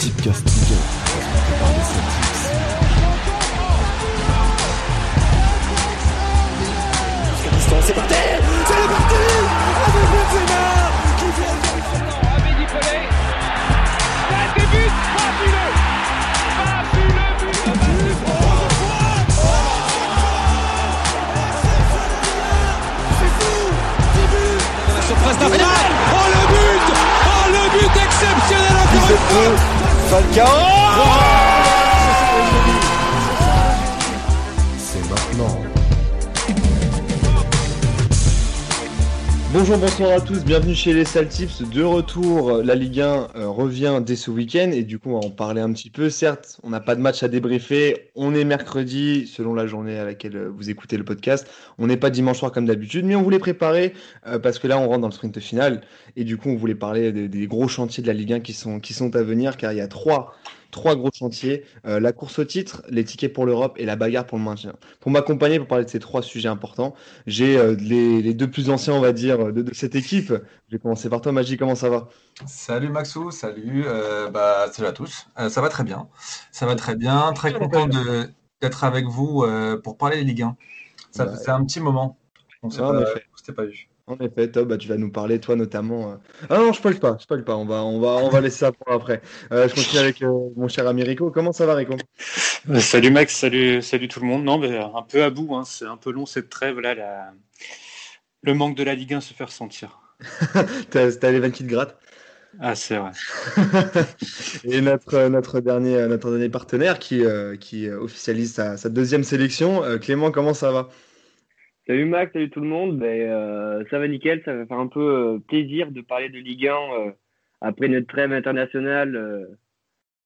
1, présenté par les Celtics. C'est parti C'est parti Avec Benzema qui. C'est fou 10 buts surface d'affaire. Oh le but Oh le but exceptionnel encore une fois C'est Bonjour, bonsoir à tous, bienvenue chez les Saltips. De retour, la Ligue 1 euh, revient dès ce week-end et du coup, on va en parler un petit peu. Certes, on n'a pas de match à débriefer. On est mercredi, selon la journée à laquelle euh, vous écoutez le podcast. On n'est pas dimanche soir comme d'habitude, mais on voulait préparer euh, parce que là, on rentre dans le sprint final et du coup, on voulait parler des, des gros chantiers de la Ligue 1 qui sont, qui sont à venir car il y a trois trois gros chantiers, euh, la course au titre, les tickets pour l'Europe et la bagarre pour le maintien. Pour m'accompagner, pour parler de ces trois sujets importants, j'ai euh, les, les deux plus anciens, on va dire, de, de cette équipe. Je vais commencer par toi, Magie, comment ça va? Salut Maxou, salut, euh, bah, salut à tous. Euh, ça va très bien, ça va très bien. Très content de- d'être avec vous euh, pour parler des Ligue 1. Ça Bah, faisait un petit moment. On s'est en pas, s'était pas vu. En effet, Top, bah, tu vas nous parler, toi notamment. euh. Ah non, je spoil pas, je spoil pas, on va, on va, on va laisser ça pour après. Euh, je continue avec euh, mon cher ami Rico. Comment ça va, Rico? Salut Max, salut, salut tout le monde. Non, mais un peu à bout, hein. c'est un peu long cette trêve là. la- Le manque de la Ligue 1 se fait ressentir. T'as t'as les 20 qui te grattent Ah, c'est vrai. Et notre, notre, dernier, notre dernier partenaire qui, qui officialise sa, sa deuxième sélection, Clément, comment ça va? Salut Max, salut tout le monde. Ben, euh, ça va nickel, ça va faire un peu euh, plaisir de parler de Ligue 1 euh, après notre trêve internationale euh,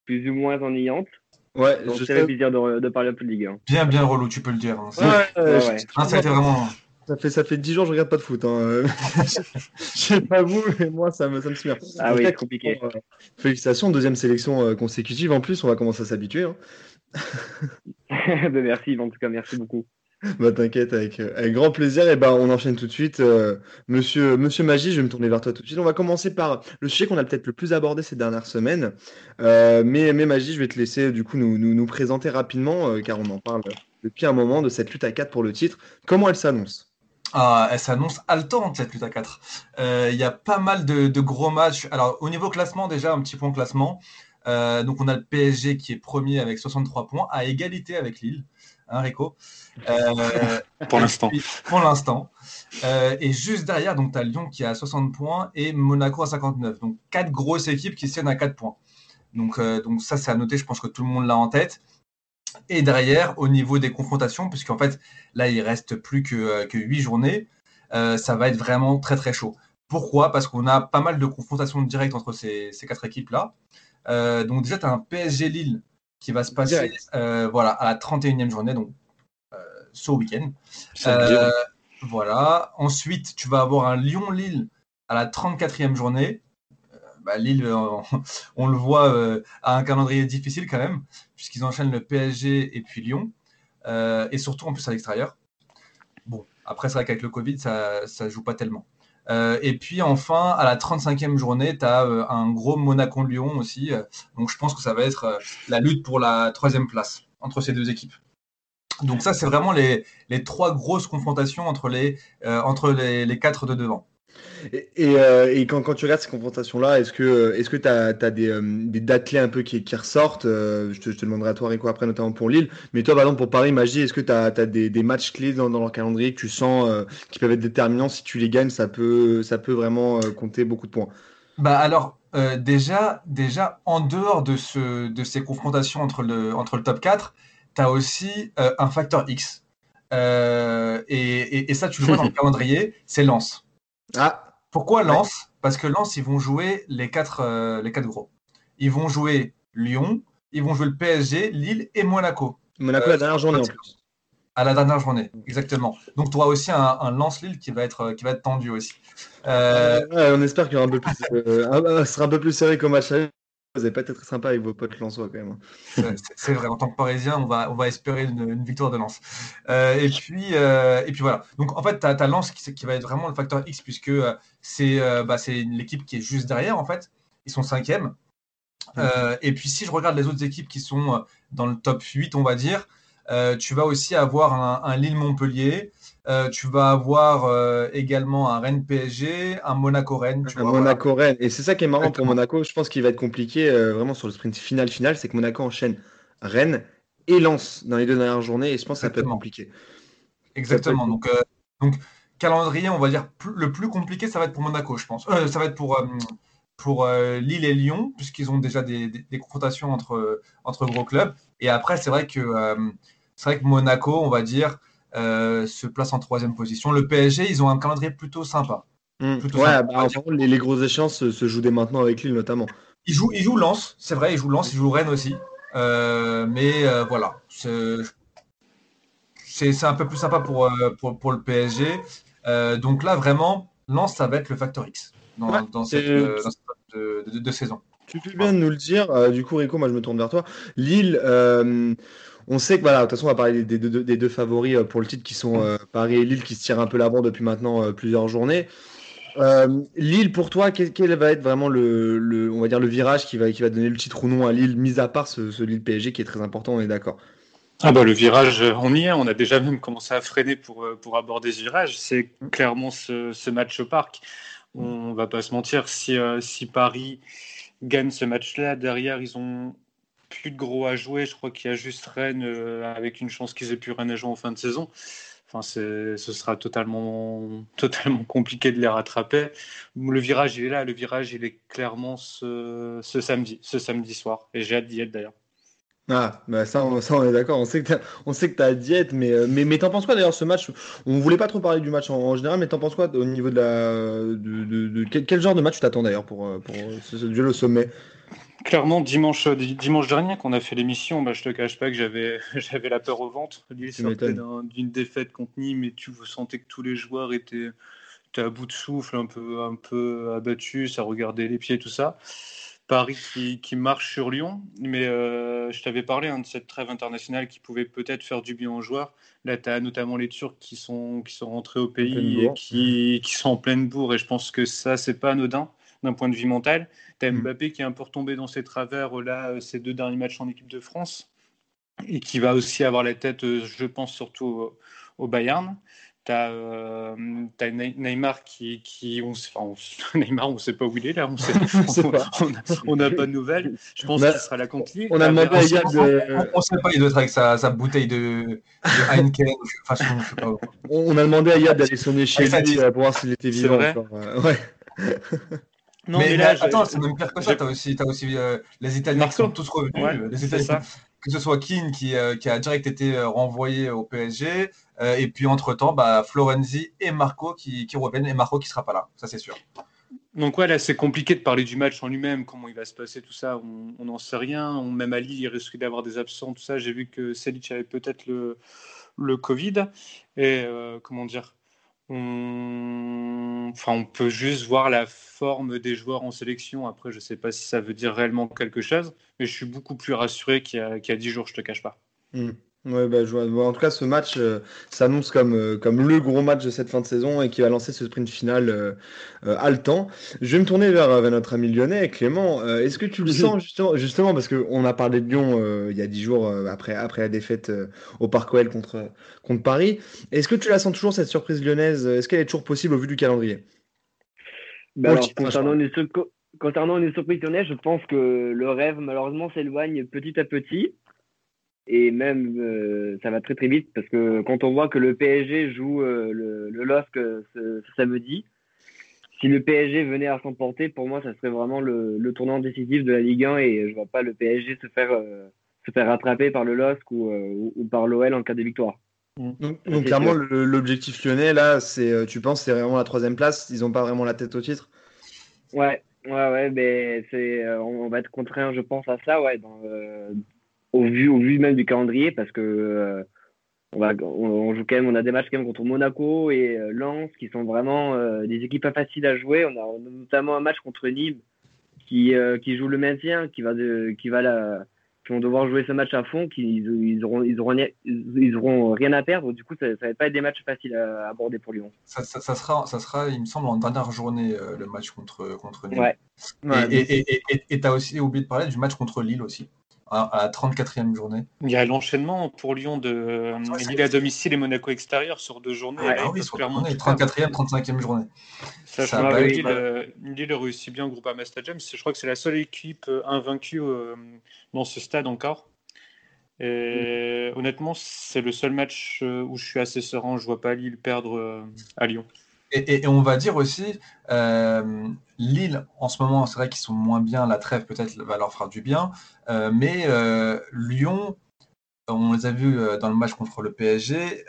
plus ou moins ennuyante. Ouais, Donc je ça fait sais. plaisir de, de parler un peu de Ligue 1. Bien, bien relou, tu peux le dire. hein. Ouais, euh, Ouais, ouais. hein, ça a été vraiment. Ça fait, ça fait 10 jours que je regarde pas de foot. Hein. Je sais pas vous, mais moi, ça me, ça me submerge. Ah En oui, cas, compliqué. euh, félicitations, deuxième sélection euh, consécutive. En plus, on va commencer à s'habituer. Hein. Ben, merci, en tout cas, merci beaucoup. Bah, t'inquiète, avec, euh, grand plaisir. Et ben, on enchaîne tout de suite. euh, monsieur, monsieur Magie, je vais me tourner vers toi tout de suite. On va commencer par le sujet qu'on a peut-être le plus abordé ces dernières semaines. Euh, mais, mais Magie, je vais te laisser du coup nous, nous, présenter rapidement, car on en parle depuis un moment de cette lutte à 4 pour le titre. Comment elle s'annonce? Ah, elle s'annonce haletante cette lutte à 4. Euh, Il y a pas mal de, gros matchs. Alors, au niveau classement, déjà, un petit point classement. Donc, on a le PSG qui est premier avec 63 points, à égalité avec Lille. Hein, Rico Euh, Pour l'instant. Et- Pour l'instant. Euh, et juste derrière, donc tu as Lyon qui a 60 points et Monaco à 59. Donc quatre grosses équipes qui se tiennent à 4 points. Donc, euh, donc ça, c'est à noter, je pense que tout le monde l'a en tête. Et derrière, au niveau des confrontations, puisqu'en fait, là, il reste plus que, que 8 journées, ça va être vraiment très très chaud. Pourquoi? Parce qu'on a pas mal de confrontations directes entre ces, ces quatre équipes-là. Euh, donc déjà, tu as un PSG Lille qui va se passer euh, voilà, à la 31e journée, donc euh, ce week-end. Euh, voilà. Ensuite, tu vas avoir un Lyon-Lille à la 34e journée. Bah, Lille, on, on le voit, a un calendrier difficile quand même, puisqu'ils enchaînent le PSG et puis Lyon. Et surtout en plus à l'extérieur. Bon, après, c'est vrai qu'avec le Covid, ça ne joue pas tellement. Euh, et puis enfin, à la 35e journée, tu as un gros Monaco-Lyon aussi. Euh, donc je pense que ça va être euh, la lutte pour la troisième place entre ces deux équipes. Donc ça, c'est vraiment les, trois grosses confrontations entre euh, les quatre de devant. Et, et, euh, et quand, quand tu regardes ces confrontations-là, est-ce que est-ce que tu as, des, euh, des dates clés un peu qui, qui ressortent euh, je, te, je te demanderai à toi, Rico, après, notamment pour Lille. Mais toi, par exemple, pour Paris, Magie, est-ce que tu as, des, des matchs clés dans, dans leur calendrier que tu sens euh, qui peuvent être déterminants? Si tu les gagnes, ça peut, ça peut vraiment euh, compter beaucoup de points. Bah alors, euh, déjà, déjà, en dehors de, ce, de ces confrontations entre le, entre le top 4, tu as aussi euh, un facteur X. Euh, et ça, tu le vois dans le calendrier, c'est Lens. Ah, Pourquoi Lens? Parce que Lens, ils vont jouer les quatre, euh, les quatre gros. Ils vont jouer Lyon, ils vont jouer le PSG, Lille et Monaco Monaco, Euh, la dernière journée en plus. à la dernière journée. Exactement. Donc, tu auras aussi un, un Lens-Lille qui, va être, qui va être tendu aussi. Euh, Ouais, on espère qu'il y aura un peu plus, euh, sera un peu plus serré comme match. Vous n'avez pas été très sympa avec vos potes lensois quand même. hein. C'est vrai, en tant que Parisien, on va, on va espérer une, une victoire de Lens. Euh, et, puis, euh, et puis voilà. Donc en fait, tu as, Lens qui, qui va être vraiment le facteur X, puisque euh, c'est bah, l'équipe qui est juste derrière, en fait. Ils sont cinquièmes. Euh, et puis si je regarde les autres équipes qui sont dans le top 8, on va dire, tu vas aussi avoir un, un Lille-Montpellier, euh, tu vas avoir euh, également un Rennes-PSG, un Monaco-Rennes. tu Un vois, voilà. Monaco-Rennes. Et c'est ça qui est marrant pour. Monaco. Je pense qu'il va être compliqué euh, vraiment sur le sprint final-final. C'est que Monaco enchaîne Rennes et Lens dans les deux dernières journées. Et je pense que ça peut être compliqué. Exactement. Donc, donc, calendrier, on va dire, plus- le plus compliqué, ça va être pour Monaco, je pense. Ça va être pour, pour euh, Lille et Lyon, puisqu'ils ont déjà des, des- des confrontations entre, entre gros clubs. Et après, c'est vrai que, euh, c'est vrai que Monaco, on va dire, euh, se place en troisième position. Le PSG, ils ont un calendrier plutôt sympa. Mm. Plutôt Ouais, sympa. bah, les, les grosses échéances se, se jouent dès maintenant avec Lille notamment. Ils jouent, ils jouent Lens, c'est vrai, ils jouent Lens, ils jouent Rennes aussi. Euh, mais euh, voilà, c'est un peu plus sympa pour, pour, pour le PSG. Donc là, vraiment, Lens, ça va être le facteur X dans, Ouais, dans c'est- cette, dans cette de, de- de saison. Tu fais bien de nous le dire. Du coup, Rico, moi je me tourne vers toi. Lille, on sait que voilà, de toute façon, on va parler des, deux, favoris euh, pour le titre qui sont euh, Paris et Lille qui se tirent un peu l'avant depuis maintenant euh, plusieurs journées. Lille, pour toi, quel, va être vraiment le, on virage qui va, donner le titre ou non à Lille, mis à part ce, Lille PSG qui est très important, on est d'accord? Ah bah le virage, on y est, on a déjà même commencé à freiner pour, aborder ce virage. C'est clairement ce, match au parc. On va pas se mentir, si, si Paris gagne ce match-là, derrière ils ont plus de gros à jouer. Je crois qu'il y a juste Rennes euh, avec une chance qu'ils aient pu Rennes jouer en fin de saison. Enfin, ce sera totalement, totalement compliqué de les rattraper. Le virage, il est là. Le virage, il est clairement ce, ce samedi, ce samedi soir. Et j'ai hâte d'y être d'ailleurs. Ah, bah ça, on, ça, on est d'accord. On sait que que t'as diète, mais, euh, mais, mais t'en penses quoi d'ailleurs ce match? On voulait pas trop parler du match en, général, mais t'en penses quoi au niveau de la, de, de- quel, genre de match tu t'attends d'ailleurs pour, euh, pour ce duel au sommet? Clairement, dimanche, euh, di- dimanche dernier, qu'on a fait l'émission, bah, je te cache pas que j'avais, j'avais la peur au ventre. Lille sortait d'une défaite contre Nîmes, mais tu sentais que tous les joueurs étaient, étaient à bout de souffle, un peu, un peu abattus, ça regardait les pieds, tout ça. Paris qui, qui marche sur Lyon, mais euh, je t'avais parlé hein, de cette trêve internationale qui pouvait peut-être faire du bien aux joueurs. Là, tu as notamment les Turcs qui sont, qui sont rentrés au pays et qui, qui sont en pleine bourre, et je pense que ça, c'est pas anodin d'un point de vue mental. Tu as Mm. Mbappé qui est un peu retombé dans ses travers euh, là, euh, ces deux derniers matchs en équipe de France, et qui va aussi avoir la tête, euh, je pense, surtout au, au Bayern. Tu as, Neymar qui, qui on, sait- enfin, on- Neymar, on ne sait pas où il est là, on sait- n'a pas de nouvelles. Je pense qu'il sera la contre Lille. On a Ah, demandé à Yann de, On, on sait pas, il doit être avec sa, sa bouteille de, de Heineken. Enfin, je, je sais pas. on on a demandé à Yad d'aller sonner chez sa lui pour voir s'il était C'est vivant vrai encore. ouais. Non, mais, là, attends, c'est même pire que ça. T'as aussi, t'as aussi euh, les Italiens Marco. qui sont tous revenus. Ouais, euh, les c'est Italiens, ça. que ce soit Keane qui, euh, qui a direct été euh, renvoyé au PSG, et puis entre-temps, bah, Florenzi et Marco qui, qui reviennent, et Marco qui sera pas là, ça c'est sûr. Donc ouais, là c'est compliqué de parler du match en lui-même, comment il va se passer, tout ça, on n'en sait rien. On, même Lille, il risque d'avoir des absents, tout ça. J'ai vu que Selic avait peut-être le, le Covid. Et comment dire on... Enfin, on peut juste voir la forme des joueurs en sélection. Après, je sais pas si ça veut dire réellement quelque chose, mais je suis beaucoup plus rassuré qu'il y a, qu'il y a 10 jours, je te cache pas. Hmm. Ouais, bah, je vois. Bon, en tout cas, ce match euh, s'annonce comme, euh, comme le gros match de cette fin de saison et qui va lancer ce sprint final euh, euh, haletant. Je vais me tourner vers, vers notre ami lyonnais, Clément. Est-ce que tu le sens justement, justement parce qu'on a parlé de Lyon il y a dix jours après, après la défaite au Parc OL contre, contre Paris. Est-ce que tu la sens toujours cette surprise lyonnaise? Est-ce qu'elle est toujours possible au vu du calendrier? Bon, alors, concernant, co- concernant une surprise lyonnaise, je pense que le rêve, malheureusement, s'éloigne petit à petit. Et même, euh, ça va très très vite parce que quand on voit que le PSG joue euh, le, le LOSC euh, ce, ce samedi, si le PSG venait à s'emporter, pour moi, ça serait vraiment le, le tournant décisif de la Ligue 1 et je vois pas le PSG se faire, euh, se faire rattraper par le LOSC ou, euh, ou, ou par l'OL en cas de victoire. Donc, Ça, donc clairement, l'objectif lyonnais, là, c'est, tu penses, c'est vraiment la troisième place? Ils n'ont pas vraiment la tête au titre? Ouais, ouais, ouais, mais c'est, euh, on on va être contraint, je pense, à ça, ouais, dans, euh, au vu, au vu même du calendrier, parce que euh, on va, on, on joue quand même, on a des matchs quand même contre Monaco et euh, Lens, qui sont vraiment euh, des équipes pas faciles à jouer. On a, on a notamment un match contre Nîmes qui, euh, qui joue le maintien, qui va de, qui va la, qui vont devoir jouer ce match à fond, qui ils auront, ils auront, ils auront rien à perdre. Du coup, ça, ça va pas être des matchs faciles à aborder pour Lyon. Ça, ça, ça sera, ça sera, il me semble, en dernière journée euh, le match contre contre Nîmes. Ouais. Et tu as aussi oublié de parler du match contre Lille aussi, à, à la 34e journée. Il y a l'enchaînement pour Lyon de Lille à domicile et Monaco extérieur sur deux journées. Ouais, Là, Ah ils oui, sur clairement la tout 34e, 35e journée. Ça oui, Lille, euh, Lille réussit bien au groupe Ama Stadium. Je crois que c'est la seule équipe euh, invaincue euh, dans ce stade encore. Et honnêtement, c'est le seul match euh, où je suis assez serein. Je vois pas Lille perdre euh, à Lyon. Et, et- et on va dire aussi, euh, Lille, en ce moment, c'est vrai qu'ils sont moins bien, la trêve peut-être va leur faire du bien, euh, mais euh, Lyon, on les a vus dans le match contre le PSG,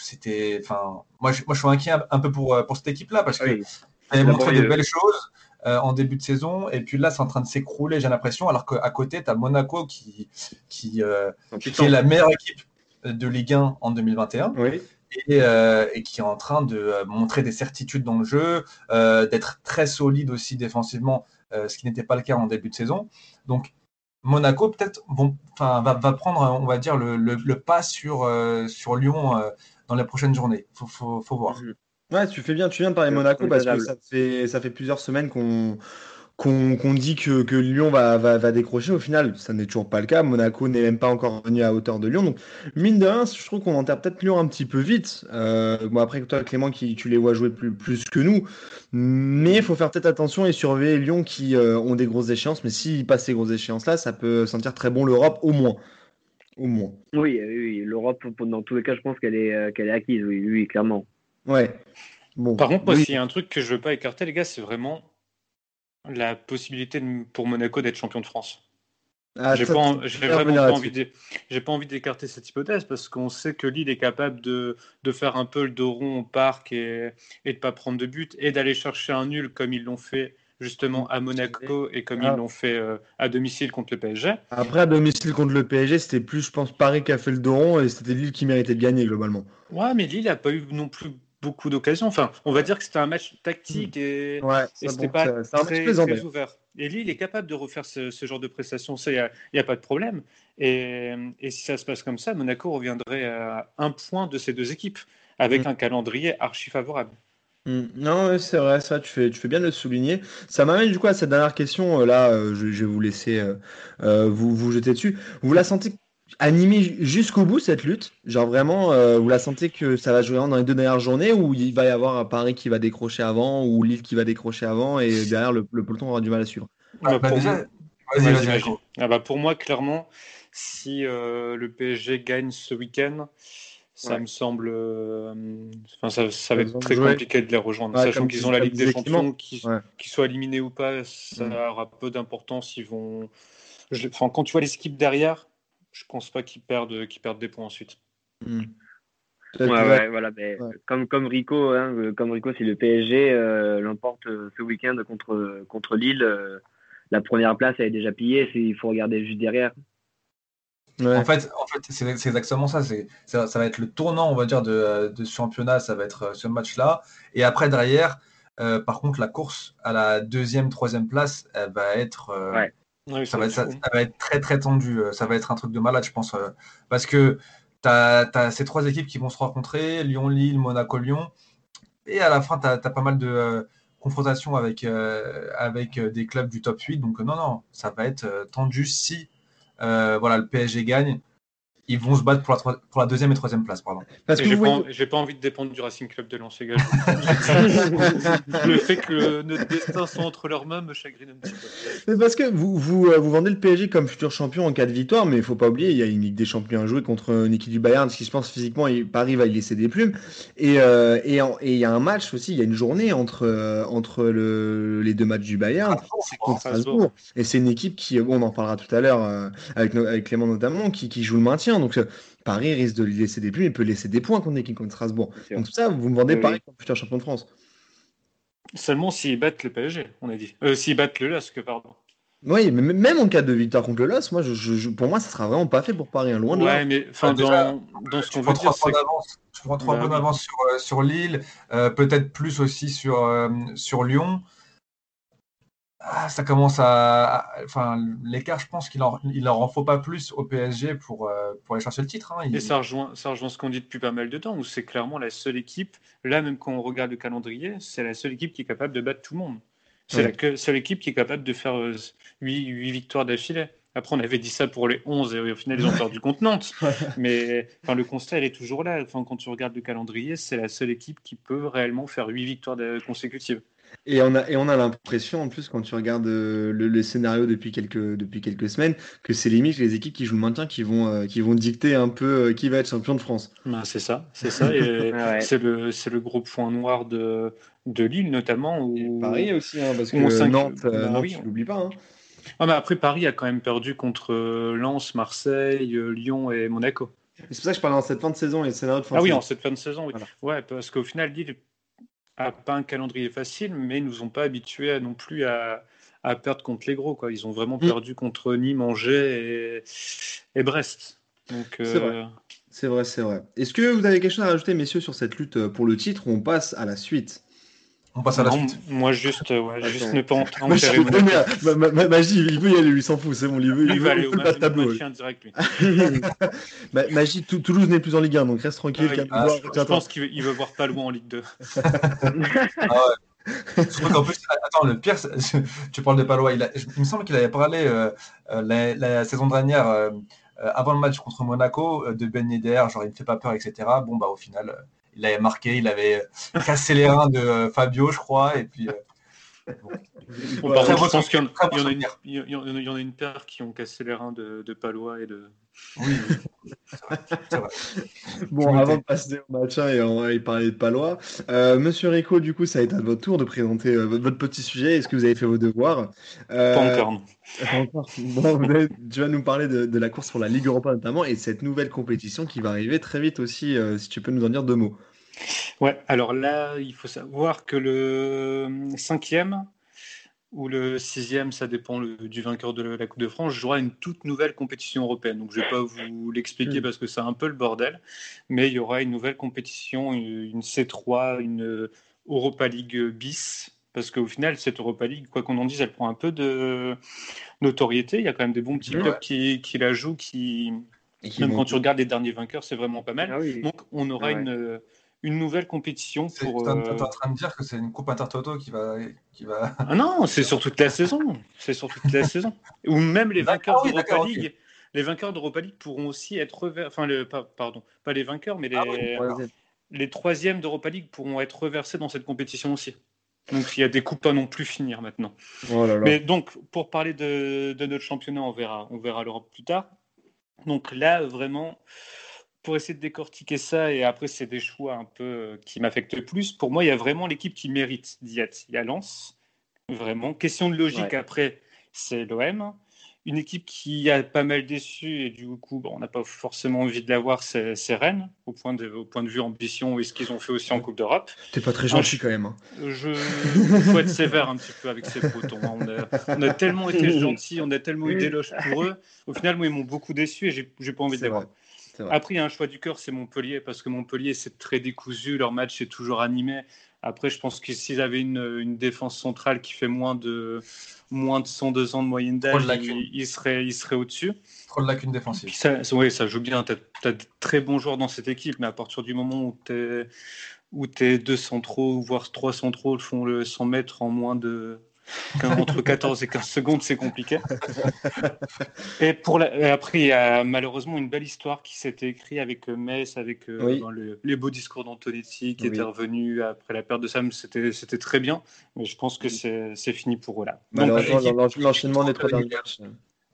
c'était, enfin, moi, je, moi je suis inquiet un, un peu pour, pour cette équipe-là, parce que Oui. elle montré de belles choses en début de saison, et puis là, c'est en train de s'écrouler, j'ai l'impression, alors qu'à côté, tu as Monaco qui, qui, qui est la meilleure équipe de Ligue 1 en 2021 Oui. Et, euh, et qui est en train de euh, montrer des certitudes dans le jeu, euh, d'être très solide aussi défensivement, euh, ce qui n'était pas le cas en début de saison. Donc Monaco peut-être va, va prendre, on va dire, le, le- le pas sur, euh, sur Lyon euh, dans les prochaines journées. Faut, faut, faut voir. Ouais, tu fais bien, tu viens de parler Monaco parce que ça fait, ça fait plusieurs semaines qu'on qu'on dit que, que Lyon va, va, va décrocher. Au final, ça n'est toujours pas le cas. Monaco n'est même pas encore venu à hauteur de Lyon. Donc, mine de rien, je trouve qu'on enterre peut-être Lyon un petit peu vite. Euh, bon, après, toi, Clément, qui, tu les vois jouer plus, plus que nous. Mais il faut faire peut-être attention et surveiller Lyon qui euh, ont des grosses échéances. Mais s'ils passent ces grosses échéances-là, ça peut sentir très bon l'Europe, au moins. Au moins. Oui, oui, oui. l'Europe, dans tous les cas, je pense qu'elle est, euh, qu'elle est acquise, oui, oui, clairement. Ouais. Bon. Par contre, moi, Oui. s'il y a un truc que je veux pas écarter, les gars, c'est vraiment la possibilité de- pour Monaco d'être champion de France. Ah, J'ai pas vraiment pas envie de, j'ai pas envie d'écarter cette hypothèse parce qu'on sait que Lille est capable de, de faire un peu le dos rond au parc et, et de pas prendre de but et d'aller chercher un nul comme ils l'ont fait justement à Monaco et comme Ah. ils l'ont fait euh, à domicile contre le PSG. Après, à domicile contre le PSG, c'était plus, je pense, Paris qui a fait le dos rond et c'était Lille qui méritait de gagner globalement. Ouais, mais Lille a pas eu non plus beaucoup d'occasions. Enfin, on va dire que c'était un match tactique et, Ouais, et c'était bon, pas très, très ouvert. Et Lille est capable de refaire ce, ce genre de prestations, ça, il n'y a, pas de problème. Et, et si ça se passe comme ça, Monaco reviendrait à un point de ces deux équipes, avec Mm. un calendrier archi favorable. Mm. Non, c'est vrai, ça, tu fais, tu fais bien de le souligner. Ça m'amène du coup à cette dernière question. euh, Là, euh, je, je vais vous laisser euh, vous, vous jeter dessus. Vous la sentez animée jusqu'au bout, cette lutte? Genre vraiment, euh, vous la sentez que ça va jouer dans les deux dernières journées ou il va y avoir un Paris qui va décrocher avant ou Lille qui va décrocher avant et derrière le, le peloton aura du mal à suivre? Bah, pour déjà, moi- vas-y, Vas-y, vas-y, vas-y. Nico. Ah bah, pour moi, clairement, si euh, le PSG gagne ce week-end, ça Ouais. me semble. euh, Enfin, ça, ça va être très compliqué de les rejoindre. Ouais, Sachant qu'ils ont la Ligue des. Champions, qu'ils Ouais. soient éliminés ou pas, ça Mm. aura peu d'importance. Ils vont. Je- Enfin, quand tu vois les équipes derrière, je pense pas qu'ils perdent, qu'ils perdent des points ensuite. Mm. Ouais, ouais, voilà. Mais Ouais. comme, comme Rico, hein, euh, comme Rico, si le PSG euh, l'emporte euh, ce week-end contre, contre Lille, euh, la première place elle est déjà pillée. Il faut regarder juste derrière. Ouais. En fait, en fait c'est exactement ça. Ça. ça va être le tournant, on va dire, de, de ce championnat. Ça va être ce match-là. Et après, derrière, euh, par contre, la course à la deuxième, troisième place, elle va être, ça, va être, ça, fou. ça va être très, très tendu. Euh, Ça va être un truc de malade, je pense. euh, parce que tu as, ces trois équipes qui vont se rencontrer Lyon, Lille, Monaco, Lyon. Et à la fin, tu as, pas mal de euh, confrontations avec, euh, avec des clubs du top 8. Donc, non, non, ça va être tendu si euh, voilà, le PSG gagne. Ils vont se battre pour la, troi- pour la deuxième et troisième place. Pardon. Parce que J'ai pas, voyez- j'ai pas envie de dépendre du Racing Club de Lens, le fait que notre destin soit entre leurs mains me chagrine un petit peu. Mais parce que vous, vous, euh, vous vendez le PSG comme futur champion en cas de victoire, mais il faut pas oublier, il y a une Ligue des Champions à jouer contre une équipe du Bayern, ce qui je pense physiquement, il- Paris va y laisser des plumes. Et euh, et il y a un match aussi, il y a une journée entre, euh, entre le, les deux matchs du Bayern, c'est contre Strasbourg. Strasbourg. Et c'est une équipe qui, bon, on en parlera tout à l'heure euh, avec, Clément notamment, qui, qui joue le maintien. Donc euh, Paris risque de lui laisser des plumes, il peut laisser des points contre l'équipe contre Strasbourg. Donc tout ça, vous me vendez Oui, Paris comme futur champion de France. Seulement s'ils battent le PSG, on a dit. Euh, s'ils battent le LASK, pardon. Oui, mais même en cas de victoire contre le LOS, moi, je, je- je- pour moi, ça sera vraiment pas fait pour Paris, hein, loin de là. Ouais, mais enfin, déjà, dans, ce qu'on prends veut trois dire, points c'est. Tu prends trois d'avance sur, euh, sur Lille, euh, peut-être plus aussi sur, euh, sur Lyon. Ah, ça commence à. Enfin, l'écart, je pense qu'il en, il en faut pas plus au PSG pour, euh, pour aller chercher le titre. hein. Il- Et ça rejoint, ça rejoint ce qu'on dit depuis pas mal de temps, où c'est clairement la seule équipe, là même quand on regarde le calendrier, c'est la seule équipe qui est capable de battre tout le monde. C'est Ouais. la seule équipe qui est capable de faire 8, victoires d'affilée. Après, on avait dit ça pour les 11 et au final, ils ont perdu contre Nantes. Mais enfin, le constat, il est toujours là. Enfin, quand tu regardes le calendrier, c'est la seule équipe qui peut réellement faire 8 victoires consécutives. Et on a, et on a l'impression, en plus, quand tu regardes euh, le, le scénario depuis quelques, depuis quelques semaines, que c'est limite les équipes qui jouent le maintien qui vont, euh, qui vont dicter un peu euh, qui va être champion de France. Ben, c'est ça, c'est ça. Et Ouais. c'est le, c'est le gros point noir de, de Lille, notamment. Où... Paris aussi, hein, parce que on Nantes, euh, bah Nantes, oui. tu l'oublies pas. hein. Ah, mais après, Paris a quand même perdu contre Lens, Marseille, Lyon et Monaco. C'est pour ça que je parle dans cette fin de saison et le scénario de Ah oui, en cette fin de saison, oui. Voilà. Ouais, parce qu'au final, Lille a pas un calendrier facile, mais ils nous ont pas habitués à- non plus à, à perdre contre les gros. Quoi. Ils ont vraiment Mm. perdu contre Nîmes, Angers et, et Brest. Donc, C'est euh, vrai. C'est vrai, c'est vrai. Est-ce que vous avez quelque chose à rajouter, messieurs, sur cette lutte pour le titre? Ou on passe à la suite On passe à la non, suite. moi, juste, euh, ouais, juste ne pas entrer en ma- Magie, il veut y aller, lui, il s'en fout, c'est bon, il veut, il il veut, va aller il au tableau. Magie, Tou- Toulouse n'est plus en Ligue 1, donc reste tranquille. Ah, ah, je- pense qu'il veut, voir pas loin en Ligue 2. Surtout qu'en plus, attends, le pire, tu parles de Palois. Il, a- il me semble qu'il avait parlé euh, euh, la, la saison dernière, euh, avant le match contre Monaco, de Ben Yedder, genre il ne fait pas peur, etc. Bon, bah au final, euh, il avait marqué, il avait euh, cassé les reins de euh, Fabio, je crois, et puis. Bon, par contre, je pense qu'il y, en- très beau il y en a une- il y en a- il y en a une paire qui ont cassé les reins de, de Palois et de. oui, c'est vrai, c'est vrai. Bon, avant de passer au match et on va y parler de Palois, euh, Monsieur Rico, du coup, ça a été à votre tour de présenter euh, votre, votre petit sujet. Est-ce que vous avez fait vos devoirs? Euh, Pas encore. Bon, vous avez- tu vas nous parler de, de la course pour la Ligue Europa notamment et de cette nouvelle compétition qui va arriver très vite aussi. euh, si tu peux nous en dire deux mots. Ouais, alors là, il faut savoir que le cinquième ou le sixième, ça dépend le- du vainqueur de la Coupe de France, jouera une toute nouvelle compétition européenne. Donc je vais pas vous l'expliquer Mm. parce que c'est un peu le bordel, mais il y aura une nouvelle compétition, une une C3, une Europa League bis. Parce qu'au final, cette Europa League, quoi qu'on en dise, elle prend un peu de notoriété. Il y a quand même des bons petits Ouais. clubs qui, qui la jouent, qui, même quand tu regardes les derniers vainqueurs, c'est vraiment pas mal. Ah oui. Donc, on aura Ouais. une, une nouvelle compétition C'est- pour. T'es euh, t'es en train de dire que c'est une coupe intertoto qui va. Qui va... Ah non, c'est sur toute la saison. C'est sur toute la saison. Ou même les vainqueurs oui, d'Europa. League. Les vainqueurs d'Europa League pourront aussi être reversés. Enfin, le, pardon, pas les vainqueurs, mais les, Ah oui, les troisièmes d'Europa League pourront être reversés dans cette compétition aussi. Donc il y a des coupes à non plus finir maintenant. Oh là là. Mais donc, pour parler de, de notre championnat, on verra, on verra l'Europe plus tard. Donc là, vraiment, pour essayer de décortiquer ça, et après, c'est des choix un peu euh, qui m'affectent plus. Pour moi, il y a vraiment l'équipe qui mérite d'y être. Il y a Lens, vraiment. Question de logique, Ouais. après, c'est l'OM. Une équipe qui a pas mal déçu, et du coup, bon, on n'a pas forcément envie de la voir, c'est Rennes, au point, de, au point de vue ambition et ce qu'ils ont fait aussi en Coupe d'Europe. T'es pas très gentil quand même. hein. Je faut être sévère un petit peu avec ces Bretons. hein. On a, on a tellement été gentils, on a tellement eu d'éloges pour eux. Au final, moi, ils m'ont beaucoup déçu et j'ai pas envie de les vrai. voir. Après, il y a un choix du cœur, c'est Montpellier, parce que Montpellier, c'est très décousu, leur match est toujours animé. Après, je pense que s'ils avaient une, une défense centrale qui fait moins de, moins de 102 ans de moyenne d'âge, ils, ils seraient, ils seraient au-dessus. Trop de lacunes défensives. ça, ouais, ça joue bien. Tu as, de très bons joueurs dans cette équipe, mais à partir du moment où tu où es deux centraux, voire trois centraux font le 100 mètres en moins de. Entre 14 et 15 secondes, c'est compliqué. Et pour la- et après, il y a malheureusement une belle histoire qui s'était écrite avec euh, Metz, avec euh, Oui. le- les beaux discours d'Antonetti qui Oui. était revenu après la perte de Sam. C'était très bien, mais je pense que c'est fini pour eux là. L'en- l'enchaînement des trois derniers matchs.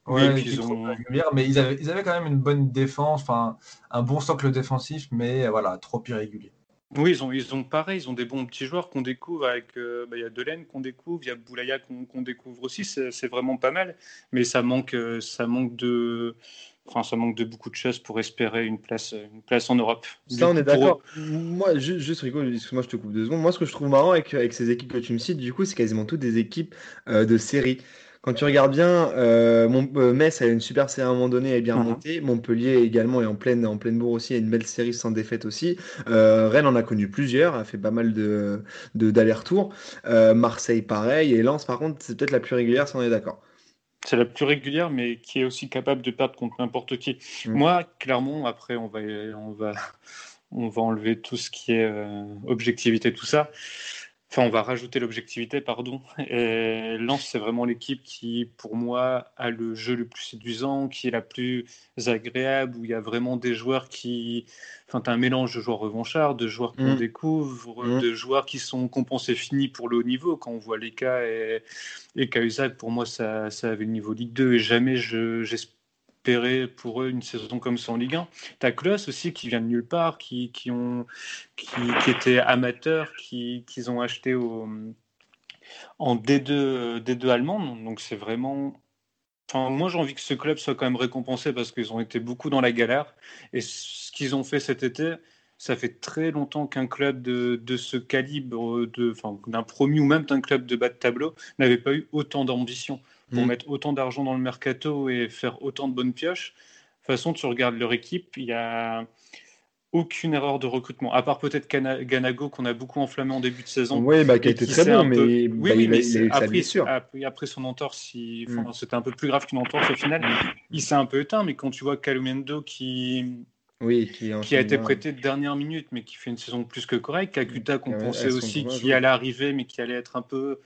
Ouais, l'équipe ils ont- mais ils avaient, ils avaient quand même une bonne défense, enfin un bon socle défensif, mais euh, voilà, trop irrégulier. Oui, ils ont, ils ont pareil, ils ont des bons petits joueurs qu'on découvre avec. euh, bah, Il y a Delaine qu'on découvre, il y a Boulaya qu'on découvre aussi, c'est vraiment pas mal. Mais ça manque, euh, ça manque de. Enfin, ça manque de beaucoup de choses pour espérer une place, une place en Europe. Ça, on est pour- d'accord. Moi, ju- juste, Rico, excuse-moi, je te coupe deux secondes. Moi, ce que je trouve marrant avec, avec ces équipes que tu me cites, du coup, c'est quasiment toutes des équipes euh, de série. Quand tu regardes bien, euh, mon, euh, Metz a une super série à un moment donné, est bien Mhm. remonté. Montpellier également est en pleine, en pleine bourre aussi, a une belle série sans défaite aussi. Euh, Rennes en a connu plusieurs, a fait pas mal de, d'allers-retours. Euh, Marseille pareil, et Lens par contre, c'est peut-être la plus régulière si on est d'accord. C'est la plus régulière, mais qui est aussi capable de perdre contre n'importe qui. Mm. Moi, clairement, après, on va, on va, on va enlever tout ce qui est objectivité, tout ça. Enfin, on va rajouter l'objectivité, pardon. Et Lens, c'est vraiment l'équipe qui, pour moi, a le jeu le plus séduisant, qui est la plus agréable, où il y a vraiment des joueurs qui. Enfin, tu as un mélange de joueurs revanchards, de joueurs qu'on Mm. découvre, Mm. de joueurs qui sont compensés finis pour le haut niveau. Quand on voit les cas et, et Cahuzac, pour moi, ça, ça avait le niveau Ligue 2 et jamais je- pour eux une saison comme ça en Ligue 1. T'as Klos aussi qui vient de nulle part, qui, qui, ont, qui, qui étaient amateurs, qui, qu'ils ont acheté en D2, D2 allemande. Donc c'est vraiment. Moi, j'ai envie que ce club soit quand même récompensé parce qu'ils ont été beaucoup dans la galère. Et ce qu'ils ont fait cet été, ça fait très longtemps qu'un club de, ce calibre, d'un promu ou même d'un club de bas de tableau, n'avait pas eu autant d'ambition pour Mm. mettre autant d'argent dans le mercato et faire autant de bonnes pioches. De toute façon, tu regardes leur équipe, il y a aucune erreur de recrutement, à part peut-être Gana- Ganago qu'on a beaucoup enflammé en début de saison. Oui, bah, qui a été très bon, mais, peu- bah, Oui, mais il après, après, après son entorse, il- enfin, Mm. c'était un peu plus grave qu'une entorse au final. Il s'est un peu éteint, mais quand tu vois Calumendo qui, Oui, qui, qui a été prêté de dernière minute, mais qui fait une saison plus que correcte, Kakuta qu'on Ouais, pensait aussi qui allait arriver, mais qui allait être un peu,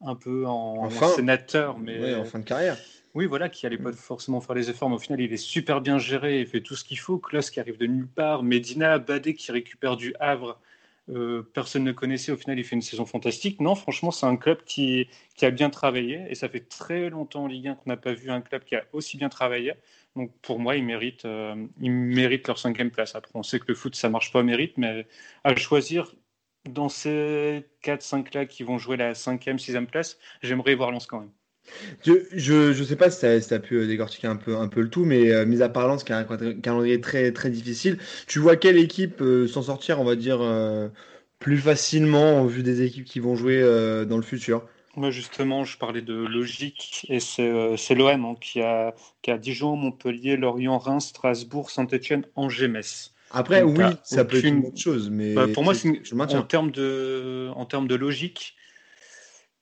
un peu en, en Enfin. sénateur, mais Ouais, en fin de carrière. oui, voilà, qui allait pas Mm. forcément faire les efforts, mais au final, il est super bien géré, il fait tout ce qu'il faut. Klaus qui arrive de nulle part, Medina, Badé qui récupère du Havre, euh, personne ne connaissait. Au final, il fait une saison fantastique. Non, franchement, c'est un club qui, qui a bien travaillé, et ça fait très longtemps en Ligue 1 qu'on n'a pas vu un club qui a aussi bien travaillé. Donc pour moi, ils méritent, euh, ils méritent leur cinquième place. Après, on sait que le foot, ça marche pas au mérite, mais à choisir dans ces 4-5 là qui vont jouer la cinquième, sixième place, j'aimerais voir Lens quand même. Je, je sais pas si tu as, pu euh, décortiquer un peu, un peu le tout, mais euh, mis à part Lens, qui a un calendrier très, très difficile, tu vois quelle équipe euh, s'en sortir, on va dire, euh, plus facilement au vu des équipes qui vont jouer dans le futur? Moi, justement, je parlais de logique et c'est c'est l'OM hein, qui, a, qui a Dijon, Montpellier, Lorient, Reims, Strasbourg, Saint-Etienne, Angers, Metz. Après, Donc, oui, ça peut être une autre chose, mais Bah, pour moi, une- je en termes de, en termes de logique,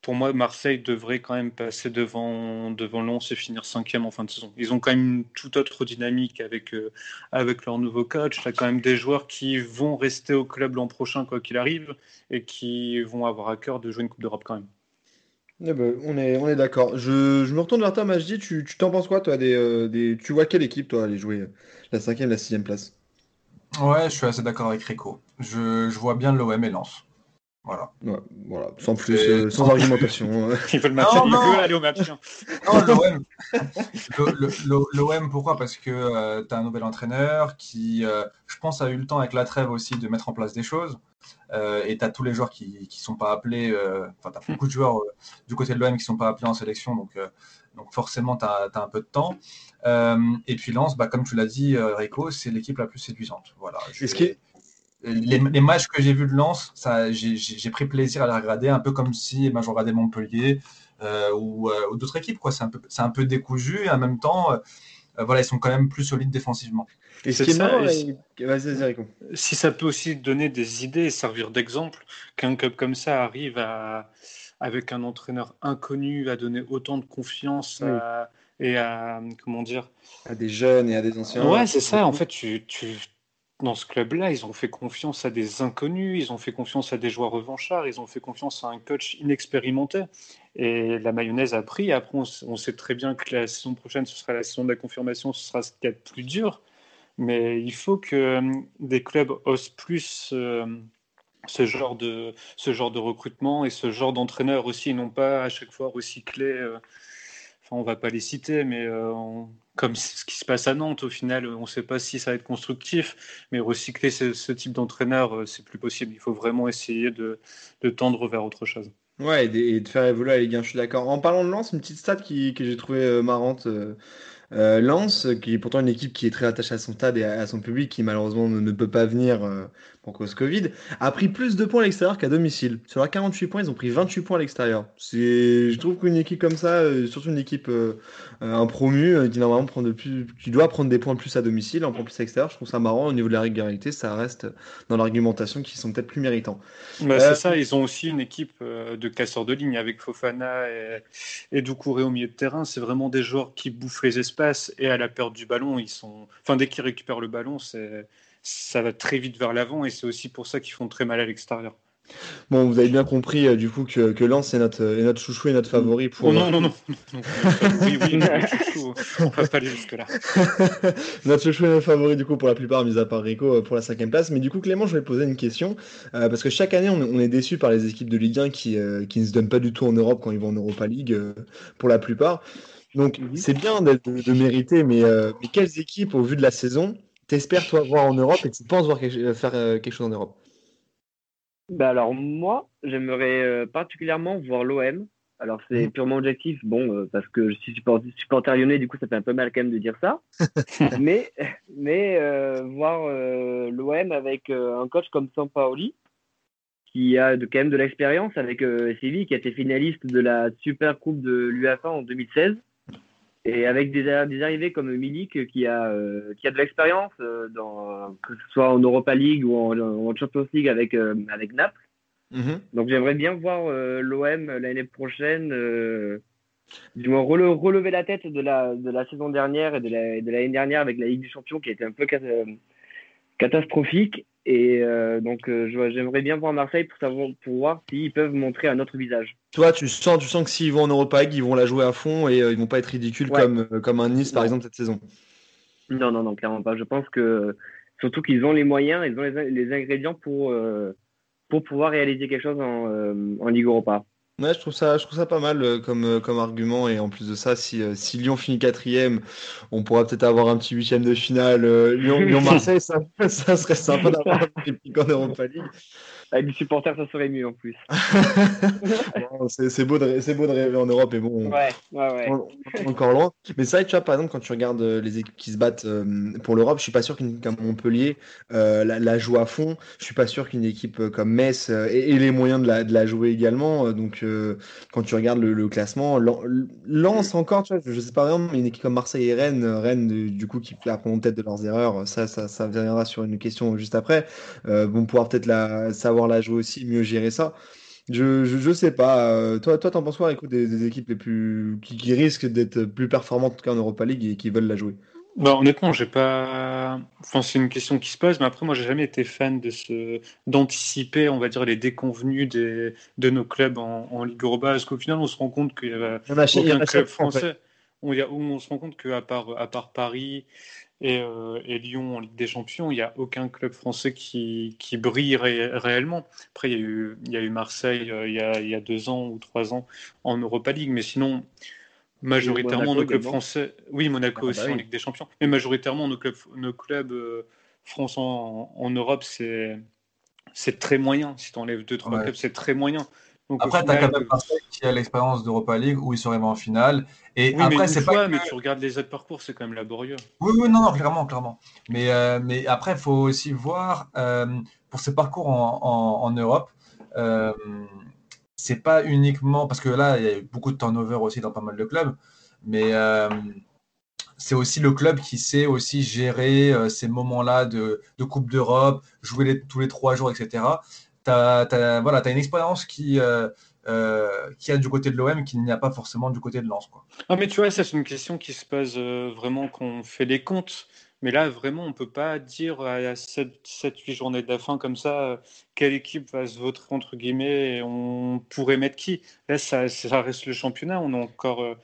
pour moi, Marseille devrait quand même passer devant, devant Lens et finir cinquième en fin de saison. Ils ont quand même une toute autre dynamique avec, euh, avec leur nouveau coach. Tu as quand même des joueurs qui vont rester au club l'an prochain, quoi qu'il arrive, et qui vont avoir à cœur de jouer une Coupe d'Europe quand même. Eh ben, on est, on est d'accord. Je, je me retourne vers toi, Majdi. Tu tu t'en penses quoi, toi des, euh, des... Tu vois quelle équipe, toi, aller jouer la cinquième, la sixième place? Ouais, je suis assez d'accord avec Rico. Je, je vois bien l'OM et Lens. Voilà. Ouais, voilà, sans plus, Et- euh, sans argumentation. euh. Ils veulent, le maintien, Non, ils non. aller au maintien. Non, l'OM. Pourquoi? Parce que tu as un nouvel entraîneur qui, euh, je pense, a eu le temps avec la trêve aussi de mettre en place des choses. Euh, et tu as tous les joueurs qui ne sont pas appelés. euh, Enfin, tu as beaucoup de joueurs euh, du côté de l'OM qui ne sont pas appelés en sélection. Donc, euh, donc forcément, tu as, un peu de temps. Euh, et puis Lens, bah, comme tu l'as dit, euh, Rico, c'est l'équipe la plus séduisante. Voilà. Je Est-ce vais- les, les matchs que j'ai vus de Lens, ça, j'ai, pris plaisir à les regarder, un peu comme si eh ben, je regardais Montpellier euh, ou, euh, ou d'autres équipes. Quoi. C'est, un peu, c'est un peu décousu et en même temps, euh, voilà, ils sont quand même plus solides défensivement. Et ce C'est qui est ça, marrant, et et- vas-y, vas-y, Rico. si ça peut aussi donner des idées et servir d'exemple, qu'un club comme ça arrive à, avec un entraîneur inconnu, à donner autant de confiance Oui. à- et à, comment dire, À des jeunes et à des anciens. Ouais, c'est ça. En fait, tu, tu, dans ce club-là, ils ont fait confiance à des inconnus, ils ont fait confiance à des joueurs revanchards, ils ont fait confiance à un coach inexpérimenté. Et la mayonnaise a pris. Après, on, sait très bien que la saison prochaine, ce sera la saison de la confirmation, ce sera ce qu'il y a de plus dur. Mais il faut que euh, des clubs osent plus euh, ce, genre de, ce genre de recrutement et ce genre d'entraîneur aussi, et non pas à chaque fois recycler. euh, Enfin, on va pas les citer, mais euh, comme ce qui se passe à Nantes, au final, on ne sait pas si ça va être constructif, mais recycler ce, type d'entraîneur, euh, c'est plus possible. Il faut vraiment essayer de, de tendre vers autre chose. Ouais, et de, faire évoluer Ligue 1, je suis d'accord. En parlant de Lens, une petite stat qui, que j'ai trouvée euh, marrante. Euh, Euh, Lens, qui est pourtant une équipe qui est très attachée à son stade et à, à son public, qui malheureusement ne, ne peut pas venir euh, pour cause Covid, a pris plus de points à l'extérieur qu'à domicile. Sur leurs 48 points, ils ont pris 28 points à l'extérieur. Je trouve qu'une équipe comme ça, euh, surtout une équipe euh, euh, un promu, euh, qui normalement prend de plus, qui doit prendre des points plus à domicile, en prend plus à l'extérieur, je trouve ça marrant. Au niveau de la régularité, ça reste dans l'argumentation qui sont peut-être plus méritants. Bah, Euh, c'est ça, ils ont aussi une équipe euh, de casseurs de ligne avec Fofana et, et Doucouré au milieu de terrain. C'est vraiment des joueurs qui bouffent les espaces et à la perte du ballon, ils sont. Enfin, dès qu'ils récupèrent le ballon, ça va très vite vers l'avant et c'est aussi pour ça qu'ils font très mal à l'extérieur. Bon, vous avez bien compris euh, du coup que, que Lens est notre, est notre chouchou et notre favori pour. Oh non, non, non. non, non, oui, chouchou, on va pas aller jusque-là. notre chouchou et notre favori du coup pour la plupart, mis à part Rico, euh, pour la cinquième place. Mais du coup, Clément, je vais poser une question euh, parce que chaque année, on, on est déçu par les équipes de Ligue 1 qui, euh, qui ne se donnent pas du tout en Europe quand ils vont en Europa League euh, pour la plupart. Donc, c'est bien de, de mériter, mais, euh, mais quelles équipes, au vu de la saison, t'espères toi voir en Europe et tu penses voir quelque- faire euh, quelque chose en Europe? Bah alors moi, j'aimerais euh, particulièrement voir l'OM. Alors c'est Mhm. purement objectif, bon, euh, parce que je suis support- supporter lyonnais, du coup ça fait un peu mal quand même de dire ça. mais mais euh, voir euh, l'OM avec euh, un coach comme Sampaoli, qui a de, quand même de l'expérience avec euh, Séville, qui a été finaliste de la Super Coupe de l'UEFA en 2016. Et avec des, des arrivées comme Milik qui a, euh, qui a de l'expérience, euh, dans que ce soit en Europa League ou en, en Champions League avec, euh, avec Naples. Mhm. Donc j'aimerais bien voir euh, l'OM l'année prochaine, euh, du moins rele- relever la tête de la, de la saison dernière et de la- de l'année dernière avec la Ligue des Champions qui a été un peu cat- euh, catastrophique. Et euh, donc euh, j'aimerais bien voir Marseille pour, savoir, pour voir s'ils peuvent montrer un autre visage. Toi, tu sens, tu sens que s'ils vont en Europa League, ils vont la jouer à fond et euh, ils vont pas être ridicules Ouais. comme, euh, comme un Nice par Non. exemple cette saison. Non, non, non, clairement pas. Je pense que surtout qu'ils ont les moyens, ils ont les, les ingrédients pour, pour pouvoir réaliser quelque chose en, en Ligue Europa. Ouais, je trouve ça, je trouve ça pas mal euh, comme, euh, comme argument. Et en plus de ça, si, euh, si Lyon finit quatrième, on pourra peut-être avoir un petit huitième de finale. euh, Lyon, Lyon-Marseille, ça, ça serait sympa d'avoir un petit pic en Europa League. Avec des supporters, ça serait mieux en plus. Bon, c'est c'est beau, de beau de rêver en Europe, mais bon, Ouais, ouais, ouais. on, on est encore loin. Mais c'est vrai que tu vois, par exemple, quand tu regardes euh, les équipes qui se battent euh, pour l'Europe, je suis pas sûr qu'une équipe comme Montpellier euh, la, la joue à fond. Je suis pas sûr qu'une équipe comme Metz euh, ait, ait les moyens de la, de la jouer également. Donc, euh, quand tu regardes le, le classement, Lan- Lens encore, tu vois, je sais pas vraiment, mais une équipe comme Marseille et Rennes, Rennes du, du coup, qui apprendront peut-être de leurs erreurs, ça, ça, ça viendra sur une question juste après, euh, vont pouvoir peut-être la, savoir la jouer aussi, mieux gérer ça. Je, je, je sais pas. euh, toi, toi, t'en penses quoi, écoute, des, des équipes les plus qui, qui risquent d'être plus performantes qu'en Europa League et qui veulent la jouer? Bah, honnêtement, j'ai pas. Enfin, c'est une question qui se pose, mais après, moi, j'ai jamais été fan de ce d'anticiper, on va dire, les déconvenus des... de nos clubs en, en Ligue Europa, parce qu'au final, on se rend compte qu'il y a aucun club fois, en fait. français. y a, on se rend compte qu'à part, à part Paris et, euh, et Lyon en Ligue des Champions, il n'y a aucun club français qui, qui brille ré- réellement. Après, il y a eu, il y a eu Marseille euh, il, y a, il y a deux ans ou trois ans en Europa League, mais sinon, majoritairement, nos clubs également. français. Oui, Monaco Ah, bah aussi en. Ligue des Champions, mais majoritairement, nos clubs, nos clubs euh, français en, en Europe, c'est. C'est très moyen. Si tu enlèves deux, trois Ouais. clubs, c'est très moyen. Donc, Après, tu as quand même Marseille qui a l'expérience d'Europa League où ils sont arrivés en finale. Et oui, mais après, c'est pas. mais tu regardes les autres parcours, c'est quand même laborieux. Oui, oui, non, non, clairement, clairement. Mais, euh, mais après, il faut aussi voir euh, pour ces parcours en, en, en Europe, euh, c'est pas uniquement parce que là, il y a eu beaucoup de turnover aussi dans pas mal de clubs, mais euh, c'est aussi le club qui sait aussi gérer euh, ces moments-là de, de Coupe d'Europe, jouer les- tous les trois jours, etc. Tu as, voilà, as une expérience qui, euh, euh, qui a du côté de l'OM qui n'y a pas forcément du côté de Lens. Quoi. Ah, mais tu vois, c'est une question qui se pose euh, vraiment quand on fait les comptes. Mais là, vraiment, on peut pas dire à 7-8 journées de la fin comme ça euh, quelle équipe va se voter entre guillemets et on pourrait mettre qui. Là, ça, ça reste le championnat. On a encore.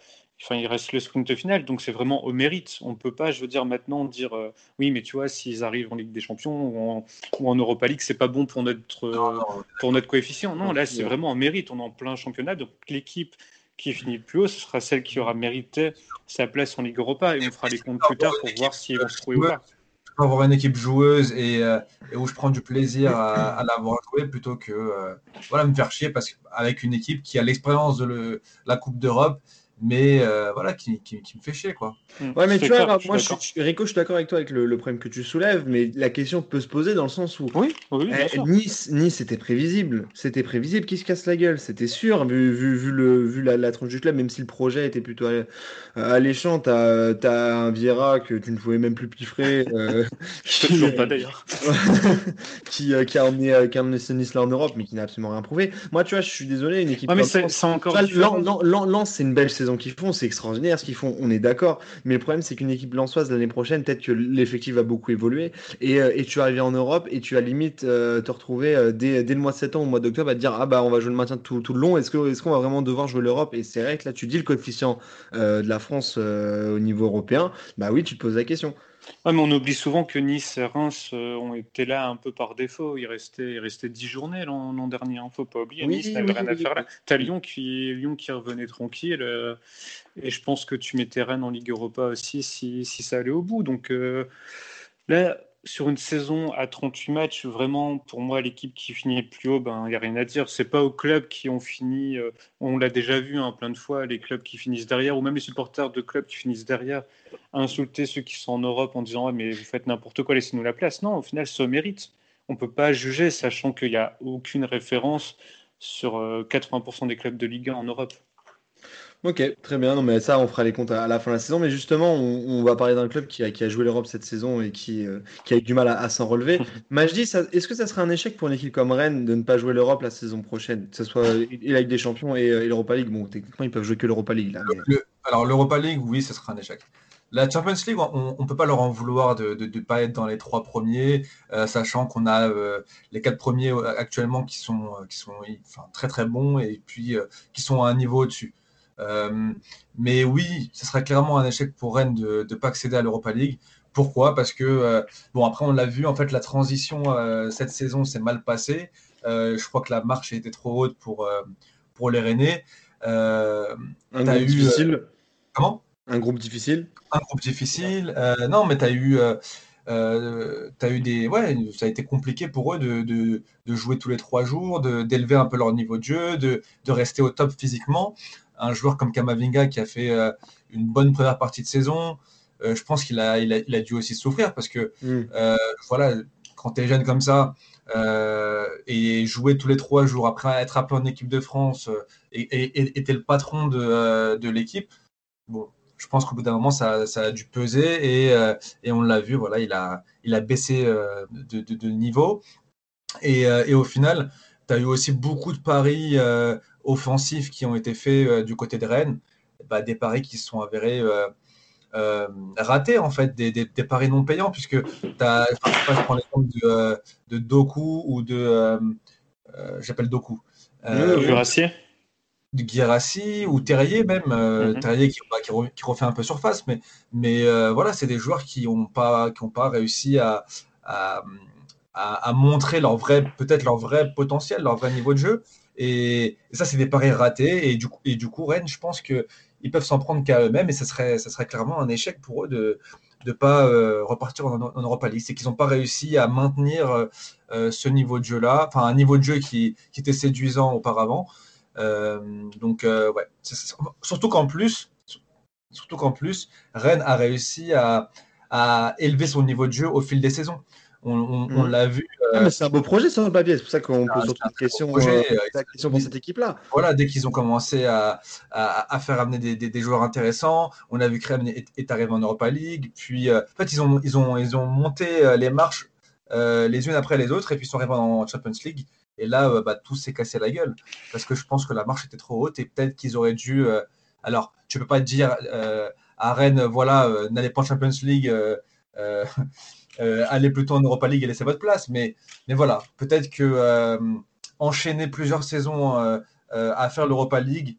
Enfin, il reste le sprint final, donc c'est vraiment au mérite. On peut pas, je veux dire, maintenant dire euh, oui, mais tu vois, s'ils arrivent en Ligue des Champions ou en, ou en Europa League, c'est pas bon pour notre, Non, non, pour notre coefficient. Non, là, c'est vraiment en mérite. On est en plein championnat, donc l'équipe qui finit le plus haut, ce sera celle qui aura mérité sa place en Ligue Europa. Et on fera les comptes plus tard pour voir s'ils vont se trouver ou pas. Je peux avoir une équipe joueuse et, euh, et où je prends du plaisir à, à la voir jouer plutôt que euh, voilà, me faire chier parce qu'avec une équipe qui a l'expérience de le- la Coupe d'Europe, mais euh, voilà, qui, qui, qui me fait chier, quoi. Ouais, mais tu vois, clair, je suis moi, je d'accord. suis, Rico, je suis d'accord avec toi avec le, le problème que tu soulèves, mais la question peut se poser dans le sens où Oui, oui, bien eh, sûr. Nice, Nice, c'était prévisible. C'était prévisible qu'il se casse la gueule. C'était sûr, vu, vu, vu, le, vu la, la tronche du club, même si le projet était plutôt euh, alléchant. T'as, t'as un Vieira que tu ne pouvais même plus piffrer. euh, qui, toujours pas d'ailleurs. qui, euh, qui a emmené, euh, qui a emmené ce Nice-là en Europe, mais qui n'a absolument rien prouvé. Moi, tu vois, je suis désolé, une équipe Ouais, mais c'est encore Lens, c'est une belle saison qu'ils font, c'est extraordinaire ce qu'ils font, on est d'accord. Mais le problème, c'est qu'une équipe lensoise l'année prochaine, peut-être que l'effectif va beaucoup évoluer. Et, euh, tu vas arriver en Europe et tu vas limite euh, te retrouver euh, dès, le mois de septembre, au mois d'octobre, à te dire Ah bah on va jouer le maintien tout, le long. Est-ce que- est-ce qu'on va vraiment devoir jouer l'Europe? Et c'est vrai que là, tu dis le coefficient de la France au niveau européen. Bah oui, tu te poses la question. Ouais, mais on oublie souvent que Nice et Reims euh, ont été là un peu par défaut. Il restait, il restait 10 journées l'an dernier. Il ne faut pas oublier. Oui, nice n'avait oui, rien à faire là. Tu as Lyon qui, Lyon qui revenait tranquille. euh, et je pense que tu mettais Rennes en Ligue Europa aussi si, si ça allait au bout. Donc euh, là, sur une saison à 38 matchs, vraiment, pour moi, l'équipe qui finit plus haut, ben, il n'y a rien à dire. C'est pas aux clubs qui ont fini. euh, on l'a déjà vu hein, plein de fois, les clubs qui finissent derrière, ou même les supporters de clubs qui finissent derrière, insulter ceux qui sont en Europe en disant Ouais, mais vous faites n'importe quoi, laissez-nous la place. Non, au final, ça mérite. On peut pas juger, sachant qu'il n'y a aucune référence sur euh, 80% des clubs de Ligue 1 en Europe. Ok, très bien. Non, mais ça, on fera les comptes à, la fin de la saison. Mais justement, on, on va parler d'un club qui a, qui a joué l'Europe cette saison et qui, euh, qui a eu du mal à, à s'en relever. Majdi, ça- est-ce que ça serait un échec pour une équipe comme Rennes de ne pas jouer l'Europe la saison prochaine, que ce soit et la Ligue des Champions et, euh, et l'Europa League Bon, techniquement, ils peuvent jouer que l'Europa League là. mais- Le- alors, l'Europa League, oui, ce sera un échec. La Champions League, on ne peut pas leur en vouloir de ne pas être dans les trois premiers, euh, sachant qu'on a euh, les quatre premiers actuellement qui sont, euh, qui sont enfin, très très bons et puis euh, qui sont à un niveau au-dessus. Euh, mais oui, ce serait clairement un échec pour Rennes de ne pas accéder à l'Europa League. Pourquoi? Parce que, euh, bon, après, on l'a vu, en fait, la transition euh, cette saison s'est mal passée. Je crois que la marche était trop haute pour, pour les Rennais. Un groupe eu, difficile. comment? Un groupe difficile. un groupe difficile. Non, mais tu as eu, euh, eu des. Ouais, ça a été compliqué pour eux de, de, de jouer tous les trois jours, d'élever un peu leur niveau de jeu, de, de rester au top physiquement. Un joueur comme Kamavinga qui a fait euh, une bonne première partie de saison, euh, je pense qu'il a, il a, il a dû aussi souffrir parce que Hmm. euh, voilà, quand tu es jeune comme ça euh, et jouer tous les trois jours après être appelé en équipe de France euh, et t'es le patron de, euh, de l'équipe, bon, je pense qu'au bout d'un moment, ça, ça a dû peser et, et on l'a vu, voilà, il a, il a baissé de, de- de niveau. Et, et au final, tu as eu aussi beaucoup de paris offensifs qui ont été faits euh, du côté de Rennes, bah, des paris qui se sont avérés euh, euh, ratés, en fait, des, des- des paris non payants, puisque tu as, enfin, je sais pas, je prends l'exemple de, de Doku ou de. euh, euh, J'appelle Doku. Jurassier de Guirassi ou Terrier même, Mhm. Terrier qui, bah, qui re- qui refait un peu surface, mais, mais euh, voilà, c'est des joueurs qui n'ont pas, qui ont pas réussi à, à, à- à montrer leur vrai, peut-être leur vrai potentiel, leur vrai niveau de jeu. Et, ça, c'est des paris ratés. Et du coup, et du coup Rennes, je pense qu'ils peuvent s'en prendre qu'à eux-mêmes et ça serait, ça serait clairement un échec pour eux de ne pas euh, repartir en, en Europa League. C'est qu'ils n'ont pas réussi à maintenir euh, ce niveau de jeu-là, enfin un niveau de jeu qui, qui était séduisant auparavant. Euh, donc, ouais. Surtout qu'en plus, surtout qu'en plus, Rennes a réussi à, à élever son niveau de jeu au fil des saisons. On, on- on Mhm. l'a vu. Ah, mais c'est un beau projet sur le papier, c'est pour ça qu'on Ah, surtout un une question, projet, euh, euh, la question pour cette équipe-là. Voilà, dès qu'ils ont commencé à, à, à faire amener des, des- des joueurs intéressants, on a vu que Rennes est, est arrivé en Europa League. Puis, euh, en fait, ils ont, ils ont, ils ont monté euh, les marches euh, les unes après les autres et puis ils sont arrivés en Champions League. Et là, euh, bah, tout s'est cassé la gueule parce que je pense que la marche était trop haute et peut-être qu'ils auraient dû. euh, alors, tu peux pas dire euh, à Rennes, voilà, euh, n'allez pas en Champions League. euh, euh, allez plutôt en Europa League et laissez votre place. Mais, mais voilà, peut-être que euh, enchaîner plusieurs saisons euh, euh, à faire l'Europa League,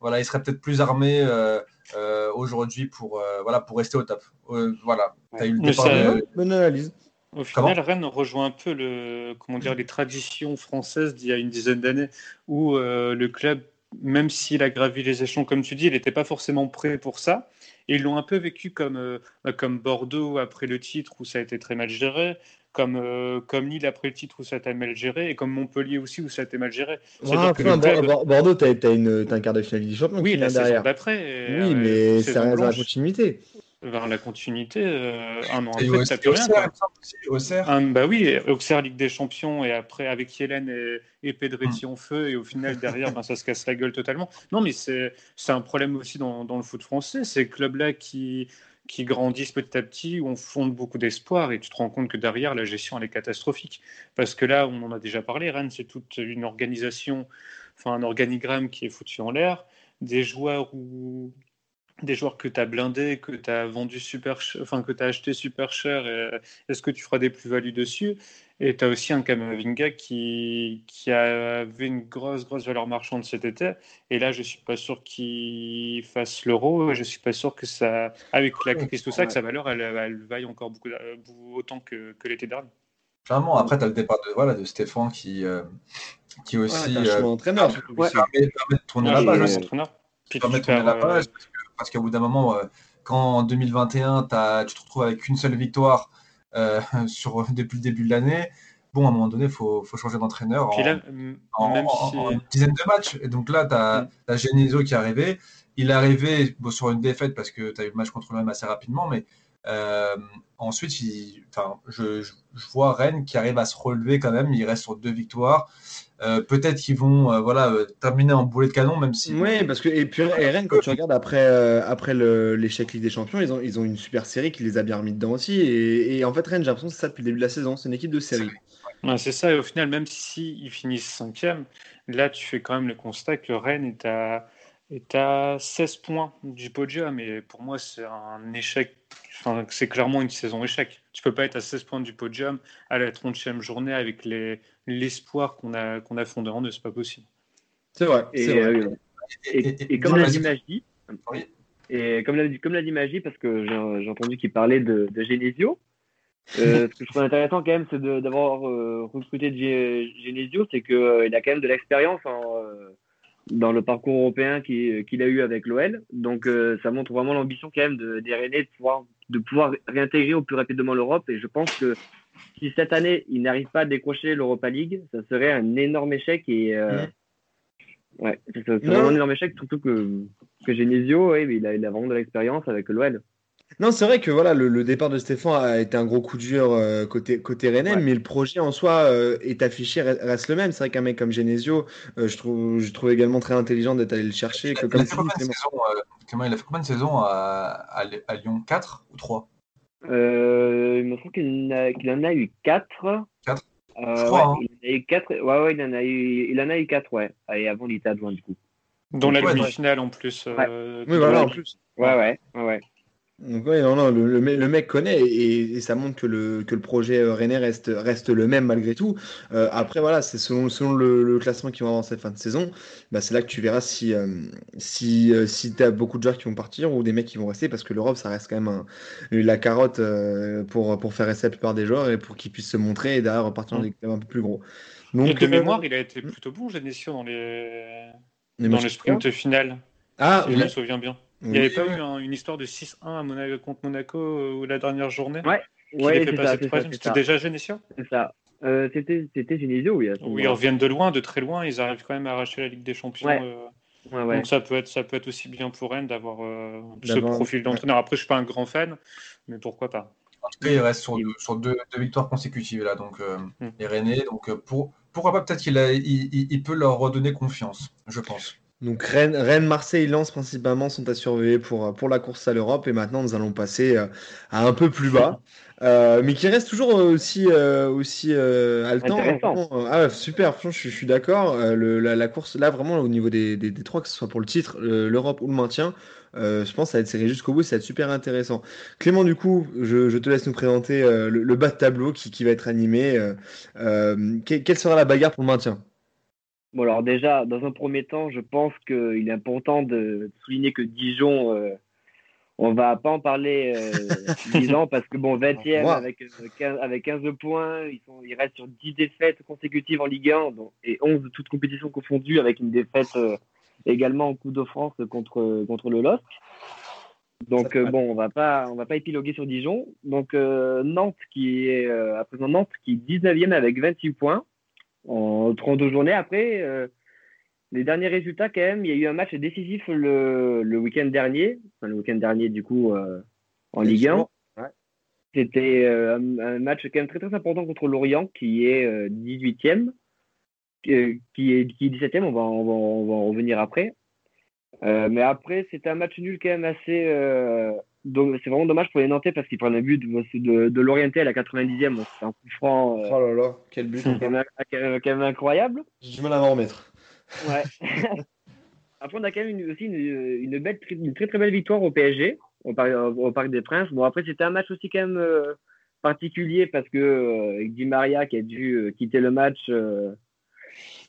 voilà, il serait peut-être plus armé euh, euh, aujourd'hui pour, euh, voilà, pour rester au top. Euh, voilà, tu as eu le Mais départ ça- de- Bonne analyse. Au Comment final, Rennes rejoint un peu le, comment dire, les traditions françaises d'il y a une dizaine d'années, où euh, le club, même s'il a gravi les échelons, comme tu dis, il n'était pas forcément prêt pour ça. Et ils l'ont un peu vécu comme, euh, comme Bordeaux après le titre, où ça a été très mal géré, comme, euh, comme Lille après le titre où ça t'a mal géré, et comme Montpellier aussi où ça t'a mal géré. Enfin, club- Bor- Bordeaux, t'as une- t'as un quart de finale des champions Oui, la vient saison d'après. Oui, euh, mais ça reste dans la continuité. Vers la continuité, euh, un an après, t'as plus rien. Serre, quoi. il me semble aussi, au Serre. Un- bah oui, Auxerre Ligue des Champions et après avec Yellen et, et Pedretti Mm. en feu et au final derrière ben, ça se casse la gueule totalement. Non mais c'est c'est un problème aussi dans, dans le foot français, ces clubs-là qui, qui grandissent petit à petit, où on fonde beaucoup d'espoir et tu te rends compte que derrière la gestion elle est catastrophique. Parce que là on en a déjà parlé, Rennes c'est toute une organisation, enfin un organigramme qui est foutu en l'air, des joueurs où des joueurs que tu as blindés, que tu as vendu super cher, enfin que tu as acheté super cher, et est-ce que tu feras des plus-values dessus? Et tu as aussi un Kamavinga qui, qui avait une grosse, grosse valeur marchande cet été. Et là, je suis pas sûr qu'il fasse l'euro. Je suis pas sûr que ça, avec la crise, tout ça, que sa valeur, elle, elle vaille encore beaucoup, euh, autant que, que l'été dernier. Clairement, après, tu as le départ de, voilà, de Stéphane qui, euh, qui aussi Ouais, t'as un euh, surtout, ouais. aussi. permet, permet de tourner Ouais, la et, page euh. Puis permet de tourner la page parce que- parce qu'au bout d'un moment, euh, quand en 2021, t'as- tu te retrouves avec une seule victoire euh, sur, depuis le début de l'année, bon, à un moment donné, il faut, faut changer d'entraîneur en, là, m- en- même en- si. en une dizaine de matchs. Et donc là, tu as, Mm. Genesio qui est arrivé. Il est arrivé bon, sur une défaite parce que tu as eu le match contre même assez rapidement, mais euh, ensuite, il- enfin, je, je- je vois Rennes qui arrive à se relever quand même. Il reste sur deux victoires. Euh, Peut-être qu'ils vont euh, voilà, euh, terminer en boulet de canon, même si. Oui, parce que et puis et Rennes, quand tu regardes après, euh, après le- l'échec Ligue des Champions, ils ont, ils ont une super série qui les a bien remis dedans aussi. Et, et en fait, Rennes, j'ai l'impression que c'est ça depuis le début de la saison. C'est une équipe de série. Ouais, c'est ça, et au final, même si ils finissent cinquième, là tu fais quand même le constat que Rennes est à, est à 16 points du podium, et pour moi c'est un échec, enfin, c'est clairement une saison échec. Tu peux pas être à 16 points du podium à la 30e journée avec les- l'espoir qu'on a, qu'on a fondé en eux, c'est pas possible. C'est vrai. Et, c'est vrai. euh, et, Et- et comme l'a dit Magie, Oui. et comme l'a dit, comme l'a dit Magie, parce que j'ai entendu qu'il parlait de, de Genesio. Euh, ce que je trouve intéressant quand même, c'est d'avoir euh, recruté Ge- Genesio, c'est qu'il a quand même de l'expérience en, euh, dans le parcours européen qu'il a eu avec l'OL. Donc euh, ça montre vraiment l'ambition quand même de, des Rennais de pouvoir, de pouvoir réintégrer au plus rapidement l'Europe. Et je pense que si cette année il n'arrive pas à décrocher l'Europa League, ça serait un énorme échec. Et euh, ouais, ça serait un énorme échec, surtout que, que Genesio, ouais, mais il, a, il a vraiment de l'expérience avec l'OL. Non, c'est vrai que voilà, le, le départ de Stéphane a été un gros coup dur euh, côté, côté Rennais, Ouais. mais le projet en soi euh, est affiché, re- reste le même. C'est vrai qu'un mec comme Genesio, euh, je, trouve, je trouve également très intelligent d'être allé le chercher. Que, Il a comme fait combien de euh, il a fait combien de saisons à, à, à Lyon? 4 ou 3 Euh, il me semble qu'il en, a- qu'il en a eu 4. Quatre? Euh, Je crois, ouais, il en a eu 4. Ouais, ouais, il en a eu, il en a eu 4, ouais. Et avant, il était adjoint, du coup. Dans la Ouais, demi-finale en plus. euh, Oui, voilà, en plus. Ouais, ouais, ouais. Ouais. Donc, ouais, non, non, le, le mec- le mec connaît et, et ça montre que le, que le projet euh, Rennais reste, reste le même malgré tout. Euh, après, voilà, c'est selon, selon le, le classement qui va avoir cette fin de saison, bah, c'est là que tu verras si, euh, si, euh, si tu as beaucoup de joueurs qui vont partir ou des mecs qui vont rester parce que l'Europe, ça reste quand même un- la carotte euh, pour, pour faire rester la plupart des joueurs et pour qu'ils puissent se montrer et derrière repartir dans des clubs un peu plus gros. Et Donc, de euh, mémoire, il a été plutôt bon, Genesio, dans les, les dans matchs- le sprint final, Ah, si je me souviens bien. Il n'y avait pas eu un- une histoire de 6-1 à Monaco, contre Monaco euh, la dernière journée Ouais, ouais, c'est ça, C'était déjà Genesio C'est ça. Euh, c'était, Genesio, oui. Où ils reviennent de loin, de très loin, ils arrivent quand même à arracher la Ligue des Champions. Ouais. euh, Ouais, ouais. Donc ça peut, être, ça peut être aussi bien pour Rennes d'avoir euh, ce profil d'entraîneur. Après, je suis pas un grand fan, mais pourquoi pas. En tout cas, il reste sur, deux, sur deux, deux victoires consécutives là, donc euh, Mm. les Rennais. Donc pour, pourquoi pas peut-être qu'il a- il, il- il peut leur redonner confiance, je pense. Donc Rennes, Rennes, Marseille, Lens principalement sont à surveiller pour, pour la course à l'Europe. Et maintenant, nous allons passer euh, à un peu plus bas, euh, mais qui reste toujours aussi, euh, aussi euh, haletant. Euh, ah, super, franchement, je, suis- je suis d'accord. Euh, la, la course, là, vraiment, au niveau des, des, des trois, que ce soit pour le titre, le- l'Europe ou le maintien, euh, je pense que ça va être serré jusqu'au bout. Ça va être super intéressant. Clément, du coup, je, je te laisse nous présenter euh, le, le bas de tableau qui, qui va être animé. Euh, euh, que- quelle sera la bagarre pour le maintien? Bon, alors déjà, dans un premier temps, je pense qu'il est important de souligner que Dijon, euh, on va pas en parler euh, 10 ans parce que bon, 20e Ouais. avec, euh, 15, avec 15 points, ils, sont, ils restent sur 10 défaites consécutives en Ligue 1 donc, et 11 de toutes compétitions confondues avec une défaite euh, également en Coupe de France contre, contre le LOSC. Donc euh, bon, on va pas, on va pas épiloguer sur Dijon. Donc euh, Nantes qui est euh, à présent Nantes qui est 19e avec 28 points en 32 journées. Après, euh, les derniers résultats quand même, il y a eu un match décisif le, le week-end dernier, enfin le week-end dernier du coup euh, en Ligue 1. Ouais. C'était euh, un, un match quand même très très important contre Lorient qui est euh, 18e, euh, qui est qui est 17e. On va on va on va en revenir après. Mais après, c'était un match nul quand même assez. Dom- c'est vraiment dommage pour les Nantais parce qu'ils prennent un but de, de, de l'Orienté à la 90e. Donc, c'est un coup franc euh, Oh là là, quel but. quand, même, quand même- incroyable. J'ai du mal à m'en remettre. Ouais. après, on a quand même une- aussi une, une, belle, une très très belle victoire au PSG, au, Parc- au Parc des Princes. Bon, après, c'était un match aussi quand même euh, particulier parce que euh, Di Maria qui a dû euh, quitter le match.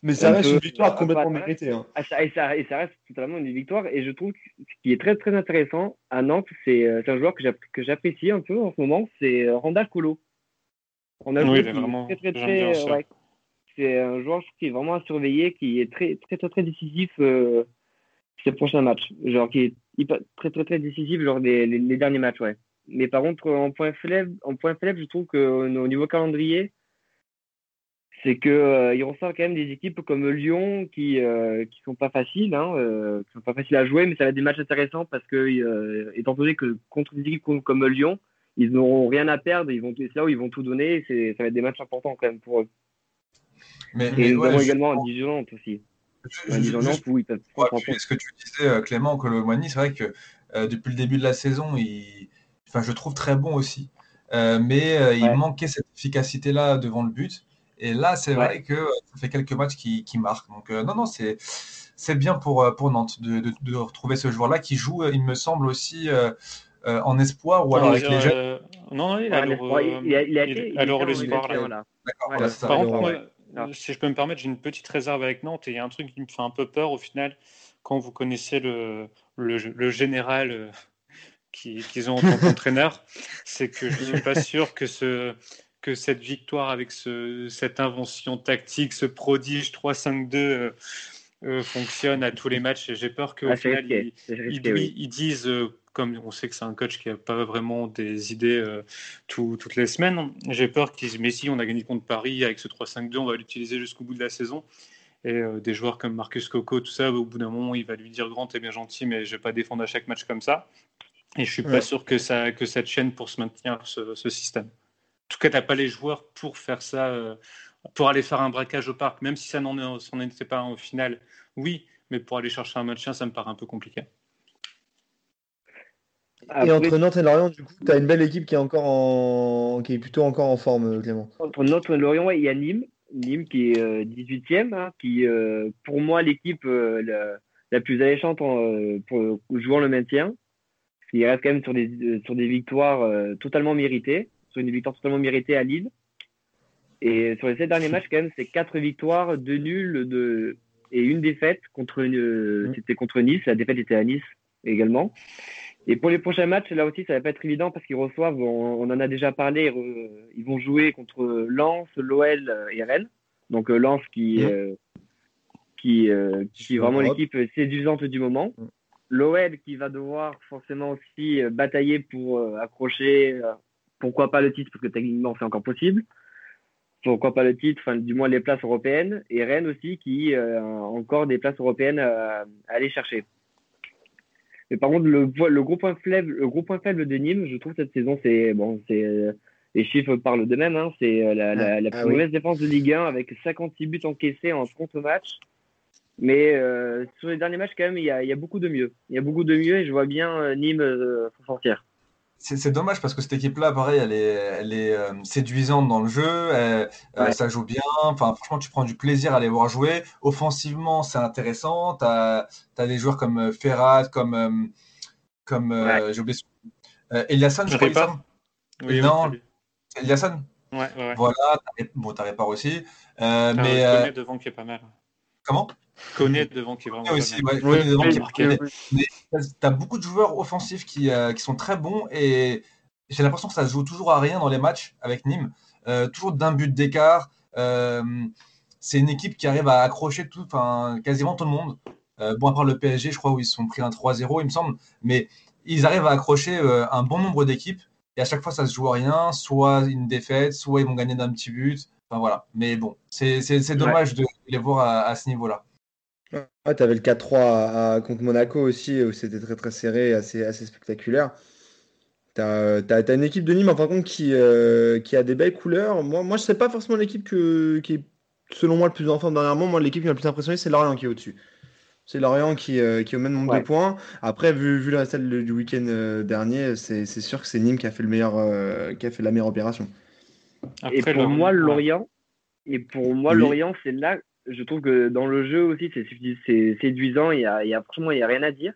Mais ça reste une victoire complètement méritée. Hein. Et, ça, et ça reste totalement une victoire. Et je trouve que ce qui est très très intéressant à Nantes, c'est euh, un joueur que j'app- que j'apprécie un peu en ce moment, c'est euh, Randall Colo. On a Oui, vraiment- très très très. euh, ouais. C'est un joueur qui est vraiment à surveiller, qui est très très très, très décisif euh, ces prochains matchs. Genre qui est hyper- très très très décisif genre les, les, les derniers matchs, ouais. Mais par contre, en point faible, en point faible, je trouve qu'au au niveau calendrier, c'est que euh, il ressort quand même des équipes comme Lyon qui euh, qui sont pas faciles, hein, euh, qui sont pas faciles à jouer, mais ça va être des matchs intéressants parce que euh, étant donné que contre des équipes comme, comme Lyon, ils n'auront rien à perdre, ils vont c'est là où ils vont tout donner, c'est ça va être des matchs importants quand même pour eux. Mais, Et nous ouais, avons je- également un Dijon aussi, je- un je- Dijon Nantes où ils peuvent prendre appuyer ce que tu disais, euh, Clément Colomani, c'est vrai que euh, depuis le début de la saison, il... enfin, je le trouve très bon aussi. Mais il Ouais. manquait cette efficacité-là devant le but. Et là, c'est Ouais. vrai que euh, ça fait quelques matchs qui, qui marquent. Donc, euh, non, non, c'est c'est bien pour, euh, pour Nantes de, de- de retrouver ce joueur-là qui joue, il me semble, aussi euh, euh, en espoir ou alors Non, avec les euh, jeunes. Non, non, il a en l'espoir. Par contre, ouais. si je peux me permettre, j'ai une petite réserve avec Nantes et il y a un truc qui me fait un peu peur au final quand vous connaissez le, le, le général euh, qui- qu'ils ont en tant qu'entraîneur, c'est que je suis pas sûr que, ce, que cette victoire avec ce, cette invention tactique, ce prodige 3-5-2 euh, euh, fonctionne à tous les matchs j'ai peur qu'au Ah, final, risqué, ils, c'est ils, risqué, oui. ils disent, euh, comme on sait que c'est un coach qui n'a pas vraiment des idées euh, tout- toutes les semaines, j'ai peur qu'ils disent Mais si, on a gagné contre Paris avec ce 3-5-2, on va l'utiliser jusqu'au bout de la saison. Et euh, des joueurs comme Marcus Coco, tout ça, au bout d'un moment, il va lui dire Grand, t'es bien gentil, mais je vais pas défendre à chaque match comme ça. Et je suis pas sûr que ça, que ça tienne pour se maintenir ce, ce système. En tout cas, t'as pas les joueurs pour faire ça, euh, pour aller faire un braquage au parc, même si ça n'en était pas un au final. Oui, mais pour aller chercher un match, ça me paraît un peu compliqué. Et entre Nantes et Lorient, du coup, tu as une belle équipe qui est encore en qui est plutôt encore en forme, euh, Clément. Entre Nantes et Lorient, ouais, il y a Nîmes, Nîmes qui est euh, 18e, hein, qui euh, pour moi l'équipe euh, la, la plus alléchante en, euh, pour jouant le maintien. Il reste quand même sur des euh, sur des victoires euh, totalement méritées, sur une victoire totalement méritée à Lille. Et sur les sept derniers matchs, quand même, c'est quatre victoires, deux nuls de et une défaite contre une, Mm. c'était contre Nice. La défaite était à Nice également. Et pour les prochains matchs, là aussi, ça va pas être évident parce qu'ils reçoivent, on, on en a déjà parlé, ils vont jouer contre Lens, l'OL et Rennes. Donc euh, Lens qui, euh, qui, euh, qui est vraiment l'équipe séduisante du moment. Mhm. L'OL qui va devoir forcément aussi euh, batailler pour euh, accrocher, euh, pourquoi pas le titre, parce que techniquement c'est encore possible. Pourquoi pas le titre, enfin du moins les places européennes. Et Rennes aussi qui euh, a encore des places européennes à, à aller chercher. Mais par contre, le, gros point faible, le gros point faible de Nîmes, je trouve cette saison, c'est bon, c'est euh, les chiffres parlent d'eux-mêmes. Hein, c'est euh, la, Ah plus oui. mauvaise défense de Ligue 1 avec 56 buts encaissés en 30 matchs. Mais euh, sur les derniers matchs, quand même, il y a, il y a beaucoup de mieux. Il y a beaucoup de mieux et je vois bien euh, Nîmes euh, s'en sortir. C'est dommage parce que cette équipe-là, pareil, elle est, elle est euh, séduisante dans le jeu, elle- euh, Ouais. ça joue bien. Enfin, franchement, tu prends du plaisir à les voir jouer. Offensivement, c'est intéressant. Tu as, des joueurs comme euh, Ferrat, comme, comme euh, j'ai oublié son- euh, Eliasson, je crois. Eliasson Non. oui, Eliasson Ouais, ouais, ouais. Voilà. t'as- Bon, tu Répar aussi. Euh, T'as mais euh, devant qui est pas mal. Comment? Koné devant qui est vraiment aussi, mal. ouais, Koné devant oui, qui est marqué. marqué. Tu as beaucoup de joueurs offensifs qui, euh, qui sont très bons et j'ai l'impression que ça se joue toujours à rien dans les matchs avec Nîmes. Euh, toujours d'un but d'écart. Euh, c'est une équipe qui arrive à accrocher tout, quasiment tout le monde. Euh, bon, à part le PSG, je crois, où ils se sont pris un 3-0, il me semble. Mais ils arrivent à accrocher euh, un bon nombre d'équipes. Et à chaque fois, ça se joue à rien, soit une défaite, soit ils vont gagner d'un petit but. Enfin voilà. Mais bon, c'est dommage de les voir à, à ce niveau-là. Ouais, tu avais le 4-3 à- à- contre Monaco aussi, où c'était très très serré, assez, assez spectaculaire. Tu as, une équipe de Nîmes, en fin de compte, qui, euh, qui a des belles couleurs. Moi, moi je sais pas forcément l'équipe qui est, selon moi, le plus en forme dernièrement. Moi, l'équipe qui m'a le plus impressionné, c'est Lorient qui est au-dessus. C'est Lorient qui, euh, qui est au même nombre Ouais. de points. Après, vu, vu le reste du week-end euh, dernier, c'est c'est sûr que c'est Nîmes qui a fait, le meilleur, euh, qui a fait la meilleure opération. Et pour le- moi. Lorient, et pour moi, Oui. Lorient, c'est là, je trouve que dans le jeu aussi, c'est séduisant. Il y a, il y a, franchement, il y a rien à dire.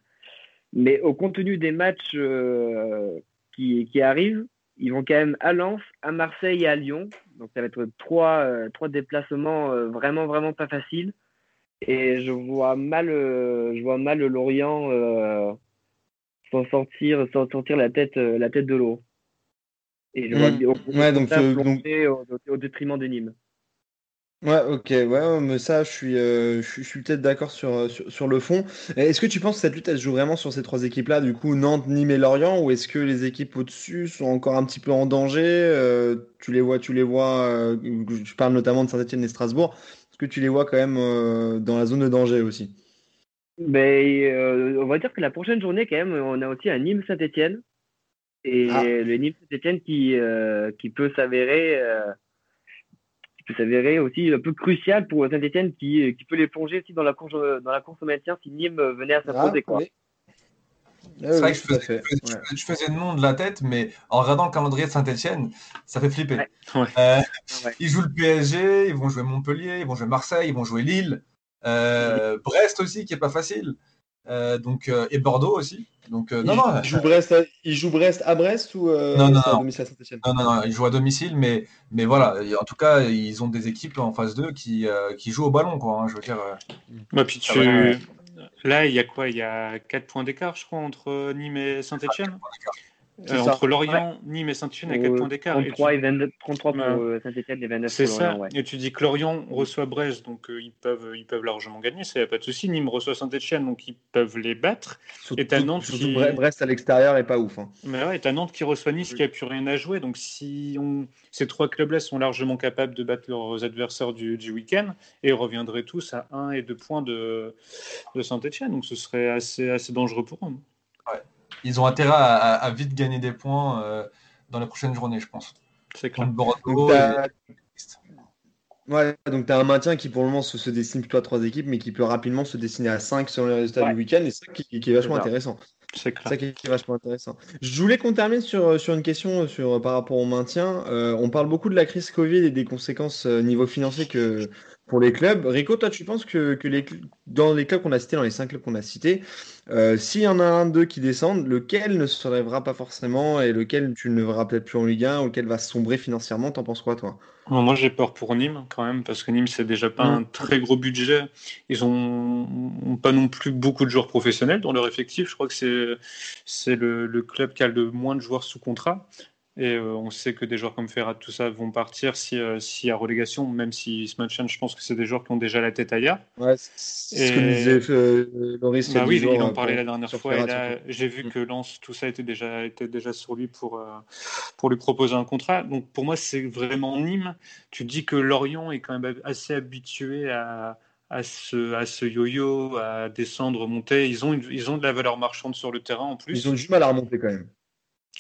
Mais au contenu des matchs euh, qui, qui arrivent, ils vont quand même à Lens, à Marseille et à Lyon. Donc ça va être trois, euh, trois déplacements euh, vraiment, vraiment pas faciles. Et je vois mal, je vois mal Lorient s'en sortir, sortir la tête, la tête de l'eau. Et je vois Mm. Ouais, donc, euh, donc- au, au détriment de Nîmes. Ouais, ok, ouais, mais ça, je suis, euh, je suis, je suis peut-être d'accord sur, euh, sur, sur le fond. Est-ce que tu penses que cette lutte, elle se joue vraiment sur ces trois équipes-là, du coup, Nantes, Nîmes et Lorient, ou est-ce que les équipes au-dessus sont encore un petit peu en danger? Euh, tu les vois, tu les vois, je parle notamment de Saint-Étienne et Strasbourg. Est-ce que tu les vois quand même dans la zone de danger aussi? Mais euh, on va dire que la prochaine journée, quand même, on a aussi un Nîmes-Saint-Etienne. Et Ah. le Nîmes-Saint-Etienne qui, euh, qui peut s'avérer euh, qui peut s'avérer aussi un peu crucial pour Saint-Etienne qui, qui peut les plonger aussi dans la course, dans la course au maintien si Nîmes venait à s'imposer. quoi. oui. Ah C'est vrai oui, que je faisais, fait. je Ouais. faisais- je faisais le nom de la tête, mais en regardant le calendrier de Saint-Etienne, ça fait flipper. Ouais. Euh, Ouais. Ils jouent le PSG, ils vont jouer Montpellier, ils vont jouer Marseille, ils vont jouer Lille, euh, Brest aussi, qui est pas facile, Euh, donc euh, et Bordeaux aussi. Donc euh, Il, non, non, il joue Brest à, il joue Brest à Brest ou euh, Non, non, à non. domicile à Saint-Étienne? non, non, non, ils jouent à domicile, mais mais voilà, en tout cas, ils ont des équipes en phase 2 qui euh, qui jouent au ballon, quoi. hein, je veux dire. euh. Ouais, puis Ça tu... va, ouais. Là, il y a quoi? Il y a 4 points d'écart, je crois, entre Nîmes et Saint-Etienne. C'est ça. entre Lorient, Nîmes et Saint-Etienne, il y a 4 points d'écart. Et 33 tu- et 22, 33 pour euh, Saint-Etienne et 29 C'est pour. Lorient. Ouais. Et tu dis que Lorient reçoit Brest, donc euh, ils, peuvent, ils peuvent largement gagner, ça n'y a pas de souci. Nîmes reçoit Saint-Etienne, donc ils peuvent les battre. Surtout, Et t'as Nantes surtout qui- Bre- Brest à l'extérieur est pas ouf. hein. Mais ouais, t'as Nantes qui reçoit Nice qui a plus rien à jouer. Donc si on... ces trois clubs-là sont largement capables de battre leurs adversaires du, du week-end et reviendraient tous à 1 et 2 points de, de Saint-Etienne. Donc ce serait assez, assez dangereux pour eux. Ils ont intérêt à, à- à vite gagner des points euh, dans les prochaines journées, je pense. C'est clair. Bordeaux. Donc, Ouais, tu as un maintien qui pour le moment se, se dessine plutôt à trois équipes, mais qui peut rapidement se dessiner à 5 selon les résultats Ouais. du week-end, et c'est ça qui, qui est vachement intéressant. C'est ça qui est vachement intéressant. Je voulais qu'on termine sur, sur une question sur, par rapport au maintien. Euh, on parle beaucoup de la crise Covid et des conséquences euh, niveau financier que, pour les clubs. Rico, toi, tu penses que, que les, cl- dans les clubs qu'on a cités, dans les cinq clubs qu'on a cités, euh, s'il y en a un d'eux qui descendent, lequel ne se relèvera pas forcément et lequel tu ne verras peut-être plus en Ligue 1 ou lequel va sombrer financièrement T'en penses quoi, toi? Moi j'ai peur pour Nîmes quand même, parce que Nîmes c'est déjà pas Mm. un très gros budget. Ils ont, ont pas non plus beaucoup de joueurs professionnels dans leur effectif. Je crois que c'est c'est le, le club qui a le moins de joueurs sous contrat. Et euh, on sait que des joueurs comme Ferrat, tout ça, vont partir si, euh, s'il y a relégation, même s'ils se maintiennent. Je pense que c'est des joueurs qui ont déjà la tête ailleurs. Ouais, c'est ce que disait euh, Loris. Bah oui, il en euh, parlait la dernière fois. Et là, j'ai vu Mm. que Lens, tout ça était déjà, était déjà sur lui pour, pour lui proposer un contrat. Donc pour moi, c'est vraiment Nîmes. Tu dis que Lorient est quand même assez habitué à, à ce, à ce yo-yo, à descendre, monter. Ils ont, une- ils ont de la valeur marchande sur le terrain en plus. Ils ont du mal à remonter quand même.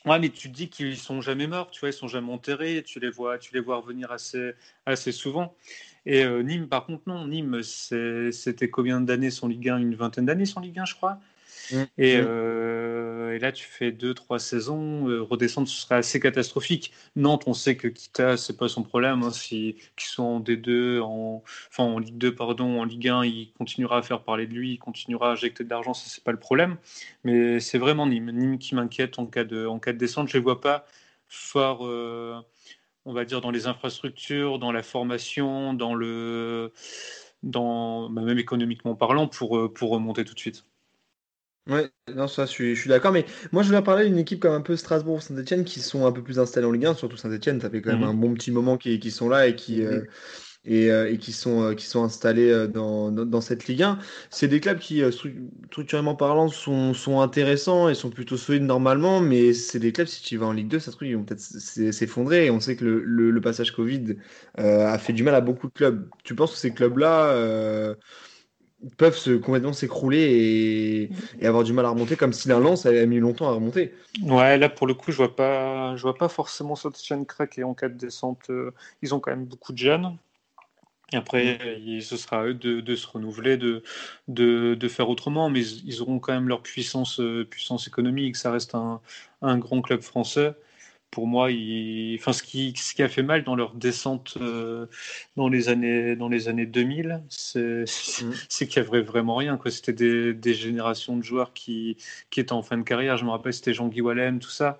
Ouais, mais tu te dis qu'ils sont jamais morts, tu vois, ils sont jamais enterrés, tu les vois, tu les vois revenir assez, assez souvent. Et euh, Nîmes, par contre, non. Nîmes, c'était combien d'années son Ligue 1 Une vingtaine d'années son Ligue 1, je crois. Mm. Et, Mm. euh, et là, tu fais deux, trois saisons, euh, redescendre, ce serait assez catastrophique. Nantes, on sait que Kita, c'est pas son problème. Hein, si, qu'ils soient en D2, en, enfin en Ligue 2, pardon, en Ligue 1, il continuera à faire parler de lui, il continuera à injecter de l'argent, ça, c'est pas le problème. Mais c'est vraiment Nîmes. Nîmes qui m'inquiète en cas de, en cas de descente. Je les vois pas fort, euh, on va dire, dans les infrastructures, dans la formation, dans le, dans, bah, même économiquement parlant, pour, euh, pour remonter tout de suite. Ouais, non, ça, je suis, je suis d'accord. Mais moi, je voulais parler d'une équipe comme un peu Strasbourg, Saint-Etienne, qui sont un peu plus installés en Ligue 1. Surtout Saint-Etienne, ça fait quand même Mhm. un bon petit moment qu'ils sont là et qui, euh, et, et qui, sont, qui sont installés dans, dans, dans cette Ligue 1. C'est des clubs qui, euh, stru- structurellement parlant, sont, sont intéressants et sont plutôt solides normalement, mais c'est des clubs, si tu vas en Ligue 2, ça se trouve, ils vont peut-être s'effondrer. Et on sait que le, le, le passage Covid euh, a fait du mal à beaucoup de clubs. Tu penses que ces clubs-là euh, peuvent se, complètement s'écrouler et, avoir du mal à remonter, comme si l'un lance avait mis longtemps à remonter Ouais, là pour le coup, je vois pas, je vois pas forcément Saint-Etienne craquer en cas de descente. euh, Ils ont quand même beaucoup de jeunes. Et après, ce sera à eux de, se renouveler, de, de, de faire autrement, mais ils, ils auront quand même leur puissance, euh, puissance économique. Ça reste un, un grand club français. Pour moi, il... enfin, ce, qui, ce qui a fait mal dans leur descente euh, dans, les années, dans les années 2000, c'est c'est- Mm. c'est qu'il n'y avait vraiment rien. quoi. C'était des, des générations de joueurs qui, qui étaient en fin de carrière. Je me rappelle, c'était Jean-Guy Wallem, tout ça,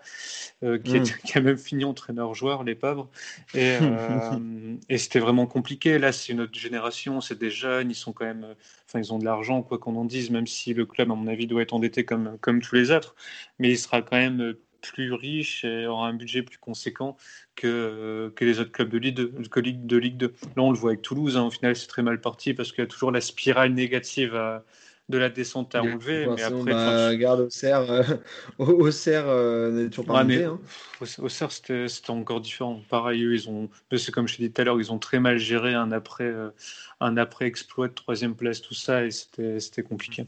euh, qui, Mm. était- qui a même fini entraîneur-joueur, les pauvres. Et, euh, et c'était vraiment compliqué. Là, c'est une autre génération, c'est des jeunes, ils sont quand même, enfin, ils ont de l'argent, quoi qu'on en dise, même si le club, à mon avis, doit être endetté comme, comme tous les autres. Mais il sera quand même plus riche et aura un budget plus conséquent que, euh, que les autres clubs de Ligue 2. Que Ligue, de Ligue 2. Là, on le voit avec Toulouse. hein. Au final, c'est très mal parti parce qu'il y a toujours la spirale négative à- de la descente à enlever. Mais après, bah, tu- regarde Auxerre, euh, Auxerre euh, n'est toujours pas mais hein. au, au Cerf, c'était encore différent. Pareil, eux, ils ont, c'est comme je t'ai dit tout à l'heure, ils ont très mal géré un après, euh, un après exploit de troisième place, tout ça, et c'était c'était compliqué.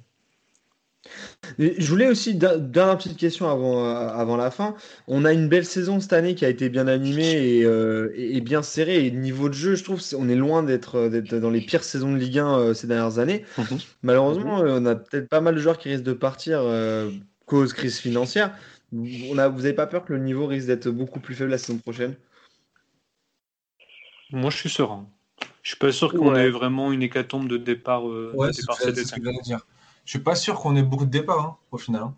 Je voulais aussi, dernière petite question avant, euh, avant la fin. On a une belle saison cette année qui a été bien animée et, euh, et- et bien serrée. Et niveau de jeu, je trouve, on est loin d'être euh, d'être dans les pires saisons de Ligue 1 euh, ces dernières années. Mhm. Malheureusement, on a peut-être pas mal de joueurs qui risquent de partir euh, cause crise financière. On a, vous n'avez pas peur que le niveau risque d'être beaucoup plus faible la saison prochaine? Moi, je suis serein. Je suis pas sûr qu'on Ouais. ait vraiment une hécatombe de départ, euh, Ouais, c'est départ ce que j'allais dire. Je suis pas sûr qu'on ait beaucoup de départs hein, au final. hein.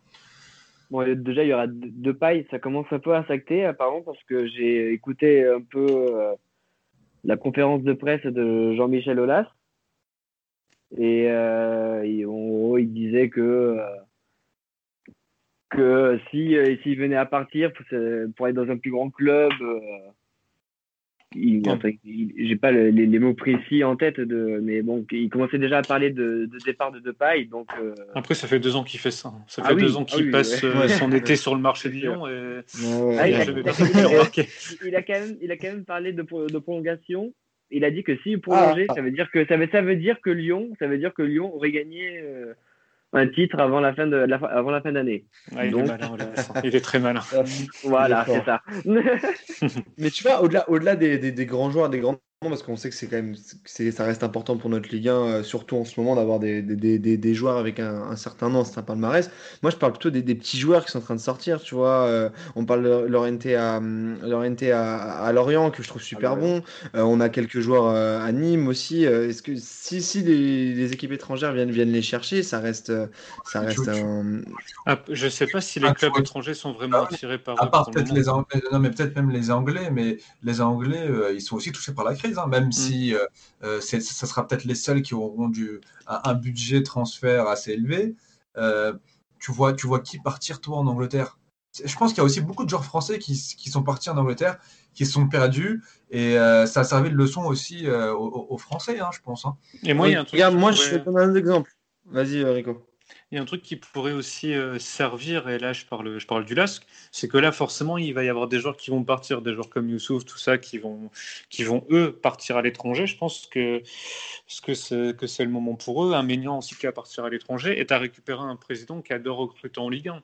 Bon, déjà, il y aura deux pailles. Ça commence un peu à s'acter, apparemment, parce que j'ai écouté un peu euh, la conférence de presse de Jean-Michel Aulas. Et euh, en gros, il disait que, euh, que si, s'il venait à partir pour, pour être dans un plus grand club, il, Ouais. enfin, il- j'ai pas le- les, les mots précis en tête, de, mais bon, il commençait déjà à parler de, de départ de Depay. Donc, euh, Après, ça fait deux ans qu'il fait ça. hein. Ça Ah fait oui, deux ans ah qu'il oui, passe ouais. euh, son été sur le marché de. Lyon et il a quand même, il a quand même parlé de, pro- de prolongation. Il a dit que s'il prolongeait, Ah. ça veut dire que ça veut, ça veut dire que Lyon, ça veut dire que Lyon aurait gagné euh, un titre avant la fin de la, avant la fin d'année. Ouais, il Donc- est malin. Il est très malin. Voilà, c'est ça. Mais tu vois, au-delà, au-delà des, des- des grands joueurs, des grands noms, parce qu'on sait que c'est quand même, c'est, ça reste important pour notre Ligue 1, euh, surtout en ce moment, d'avoir des, des, des- des- des joueurs avec un, un certain nom, un certain palmarès. Moi, je parle plutôt des, des petits joueurs qui sont en train de sortir, tu vois. euh, on parle de Lorente à, Lorente à, à Lorient, que je trouve super bon. Euh, on a quelques joueurs euh, à Nîmes aussi. Euh, est-ce que si, si les, les équipes étrangères viennent, viennent les chercher, ça reste, ça reste tu- un. Ah, je sais pas si les Ah, clubs vois- étrangers sont vraiment Ah attirés par À part peut-être les Anglais, non mais peut-être même les Anglais, mais les Anglais, euh, ils sont aussi touchés par la crise, hein, même si euh, euh, ça sera peut-être les seuls qui auront du, un, un budget transfert assez élevé. Euh, tu vois, tu vois qui partir toi en Angleterre? Je pense qu'il y a aussi beaucoup de joueurs français qui, qui sont partis en Angleterre, qui se sont perdus, et euh, ça a servi de leçon aussi euh, aux, aux Français, hein, je pense. hein. Et moi, il y a un truc Regarde, moi, je vais te donner un exemple. Vas-y, Rico. Il y a un truc qui pourrait aussi euh, servir, et là je parle, je parle du LASK, c'est que là forcément il va y avoir des joueurs qui vont partir, des joueurs comme Youssouf, tout ça, qui vont, qui vont eux partir à l'étranger. Je pense que, que c'est le moment pour eux. Un Maignan aussi qui va partir à l'étranger, et tu as récupéré un président qui adore recruter en Ligue 1.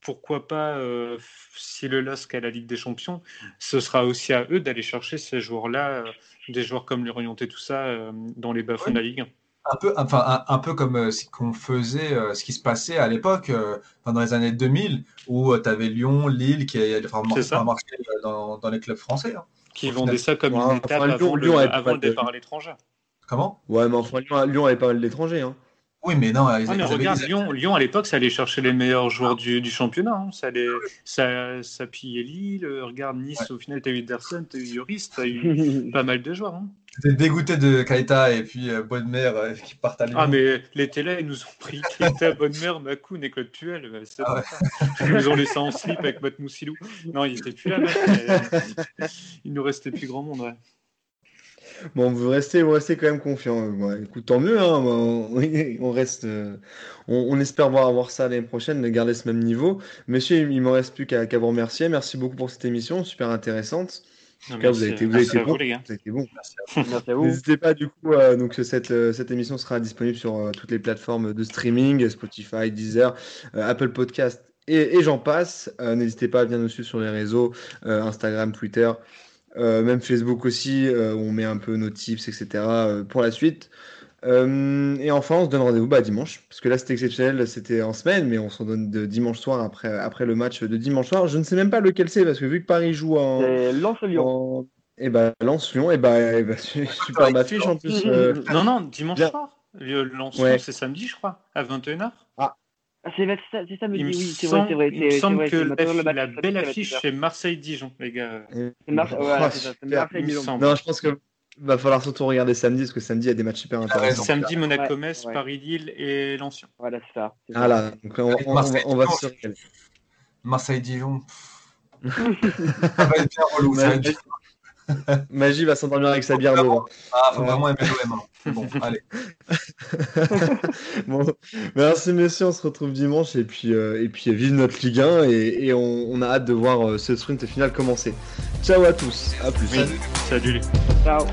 Pourquoi pas, euh, si le LASK a la Ligue des Champions, ce sera aussi à eux d'aller chercher ces joueurs-là, euh, des joueurs comme l'Orienté, tout ça, euh, dans les bas-fonds de la Ligue 1. Un peu, enfin, un, un peu comme euh, ce qu'on faisait, euh, ce qui se passait à l'époque, euh, enfin, dans les années 2000, où tu avais Lyon, Lille qui a ça. marché euh, dans, dans les clubs français. hein. qui Au vendaient final. ça comme Ouais, une étape enfin, Lyon- avant, le, Lyon avait avant pas le de- départ à l'étranger. Comment? Ouais, mais enfin, Lyon, Lyon avait pas mal d'étrangers. Hein. Oui, mais non, ils, Ah, mais ils regarde, des- Lyon, Lyon à l'époque, ça allait chercher les meilleurs joueurs du, du championnat. hein. Ça, allait, ça, ça pillait Lille. Euh, Regarde, Nice, au final, tu as eu Ederson, tu as eu Lloris, tu as eu pas mal de joueurs. hein. J'étais dégoûté de Kaita et puis euh, Bodmer euh, qui partent à. Ah, mais l'été là, ils nous ont pris Keita, Bonne-Mère, Makoun et Claude Puel. euh, Ah. Ils nous ont laissé en slip avec Matt Moussilou. Non, il était plus là, mec, mais Il nous restait plus grand monde, ouais. Bon, vous restez, vous restez quand même confiant. Bon, écoute, tant mieux. Hein, on, on reste, on, on espère voir avoir ça l'année prochaine, de garder ce même niveau. Messieurs, il, il me reste plus qu'à qu'à vous remercier. Merci beaucoup pour cette émission, super intéressante. En Non, tout cas, vous merci- avez été, vous avez merci été à bon. vous, les gars. Vous avez été bon. Merci à vous. N'hésitez pas du coup, euh, donc cette, euh, cette émission sera disponible sur euh, toutes les plateformes de streaming, Spotify, Deezer, euh, Apple Podcast et, et j'en passe. Euh, N'hésitez pas à venir nous suivre sur les réseaux, euh, Instagram, Twitter, euh, même Facebook aussi, euh, où on met un peu nos tips, etc. euh, pour la suite. Euh, et enfin, on se donne rendez-vous bah, dimanche, parce que là c'était exceptionnel, c'était en semaine, mais on se donne de dimanche soir après, après le match de dimanche soir. Je ne sais même pas lequel c'est, parce que vu que Paris joue en, C'est Lens-Lyon. en- Et bah, Lens-Lyon, et bah, et bah, su- superbe affiche en plus. euh, Non, non, dimanche Bien. soir. Le lancement, Ouais. c'est samedi, je crois, à 21h. Ah, c'est c'est dit, oui, c'est vrai, semble, c'est vrai. il me semble que la, belle affiche, c'est Marseille-Dijon, les gars. Oh, ça, super. Marseille Dijon. semble. Non, je pense que va falloir surtout regarder samedi, parce que samedi, il y a des matchs super intéressants. Samedi, Monaco-Metz, ouais. Paris-Lille et Lens. Voilà, c'est ça. Voilà, donc on, on- on va, se. Marseille-Dijon. ça va être bien relou. ça va être bien. Magie va s'endormir avec sa bière devant. Ah, faut vraiment aimer l'OM. hein. Bon, allez. Bon, merci messieurs, on se retrouve dimanche et puis, euh, et puis vive notre Ligue 1 et, et on, on a hâte de voir euh, ce sprint final commencer. Ciao à tous, à plus. Oui. Salut les Ciao.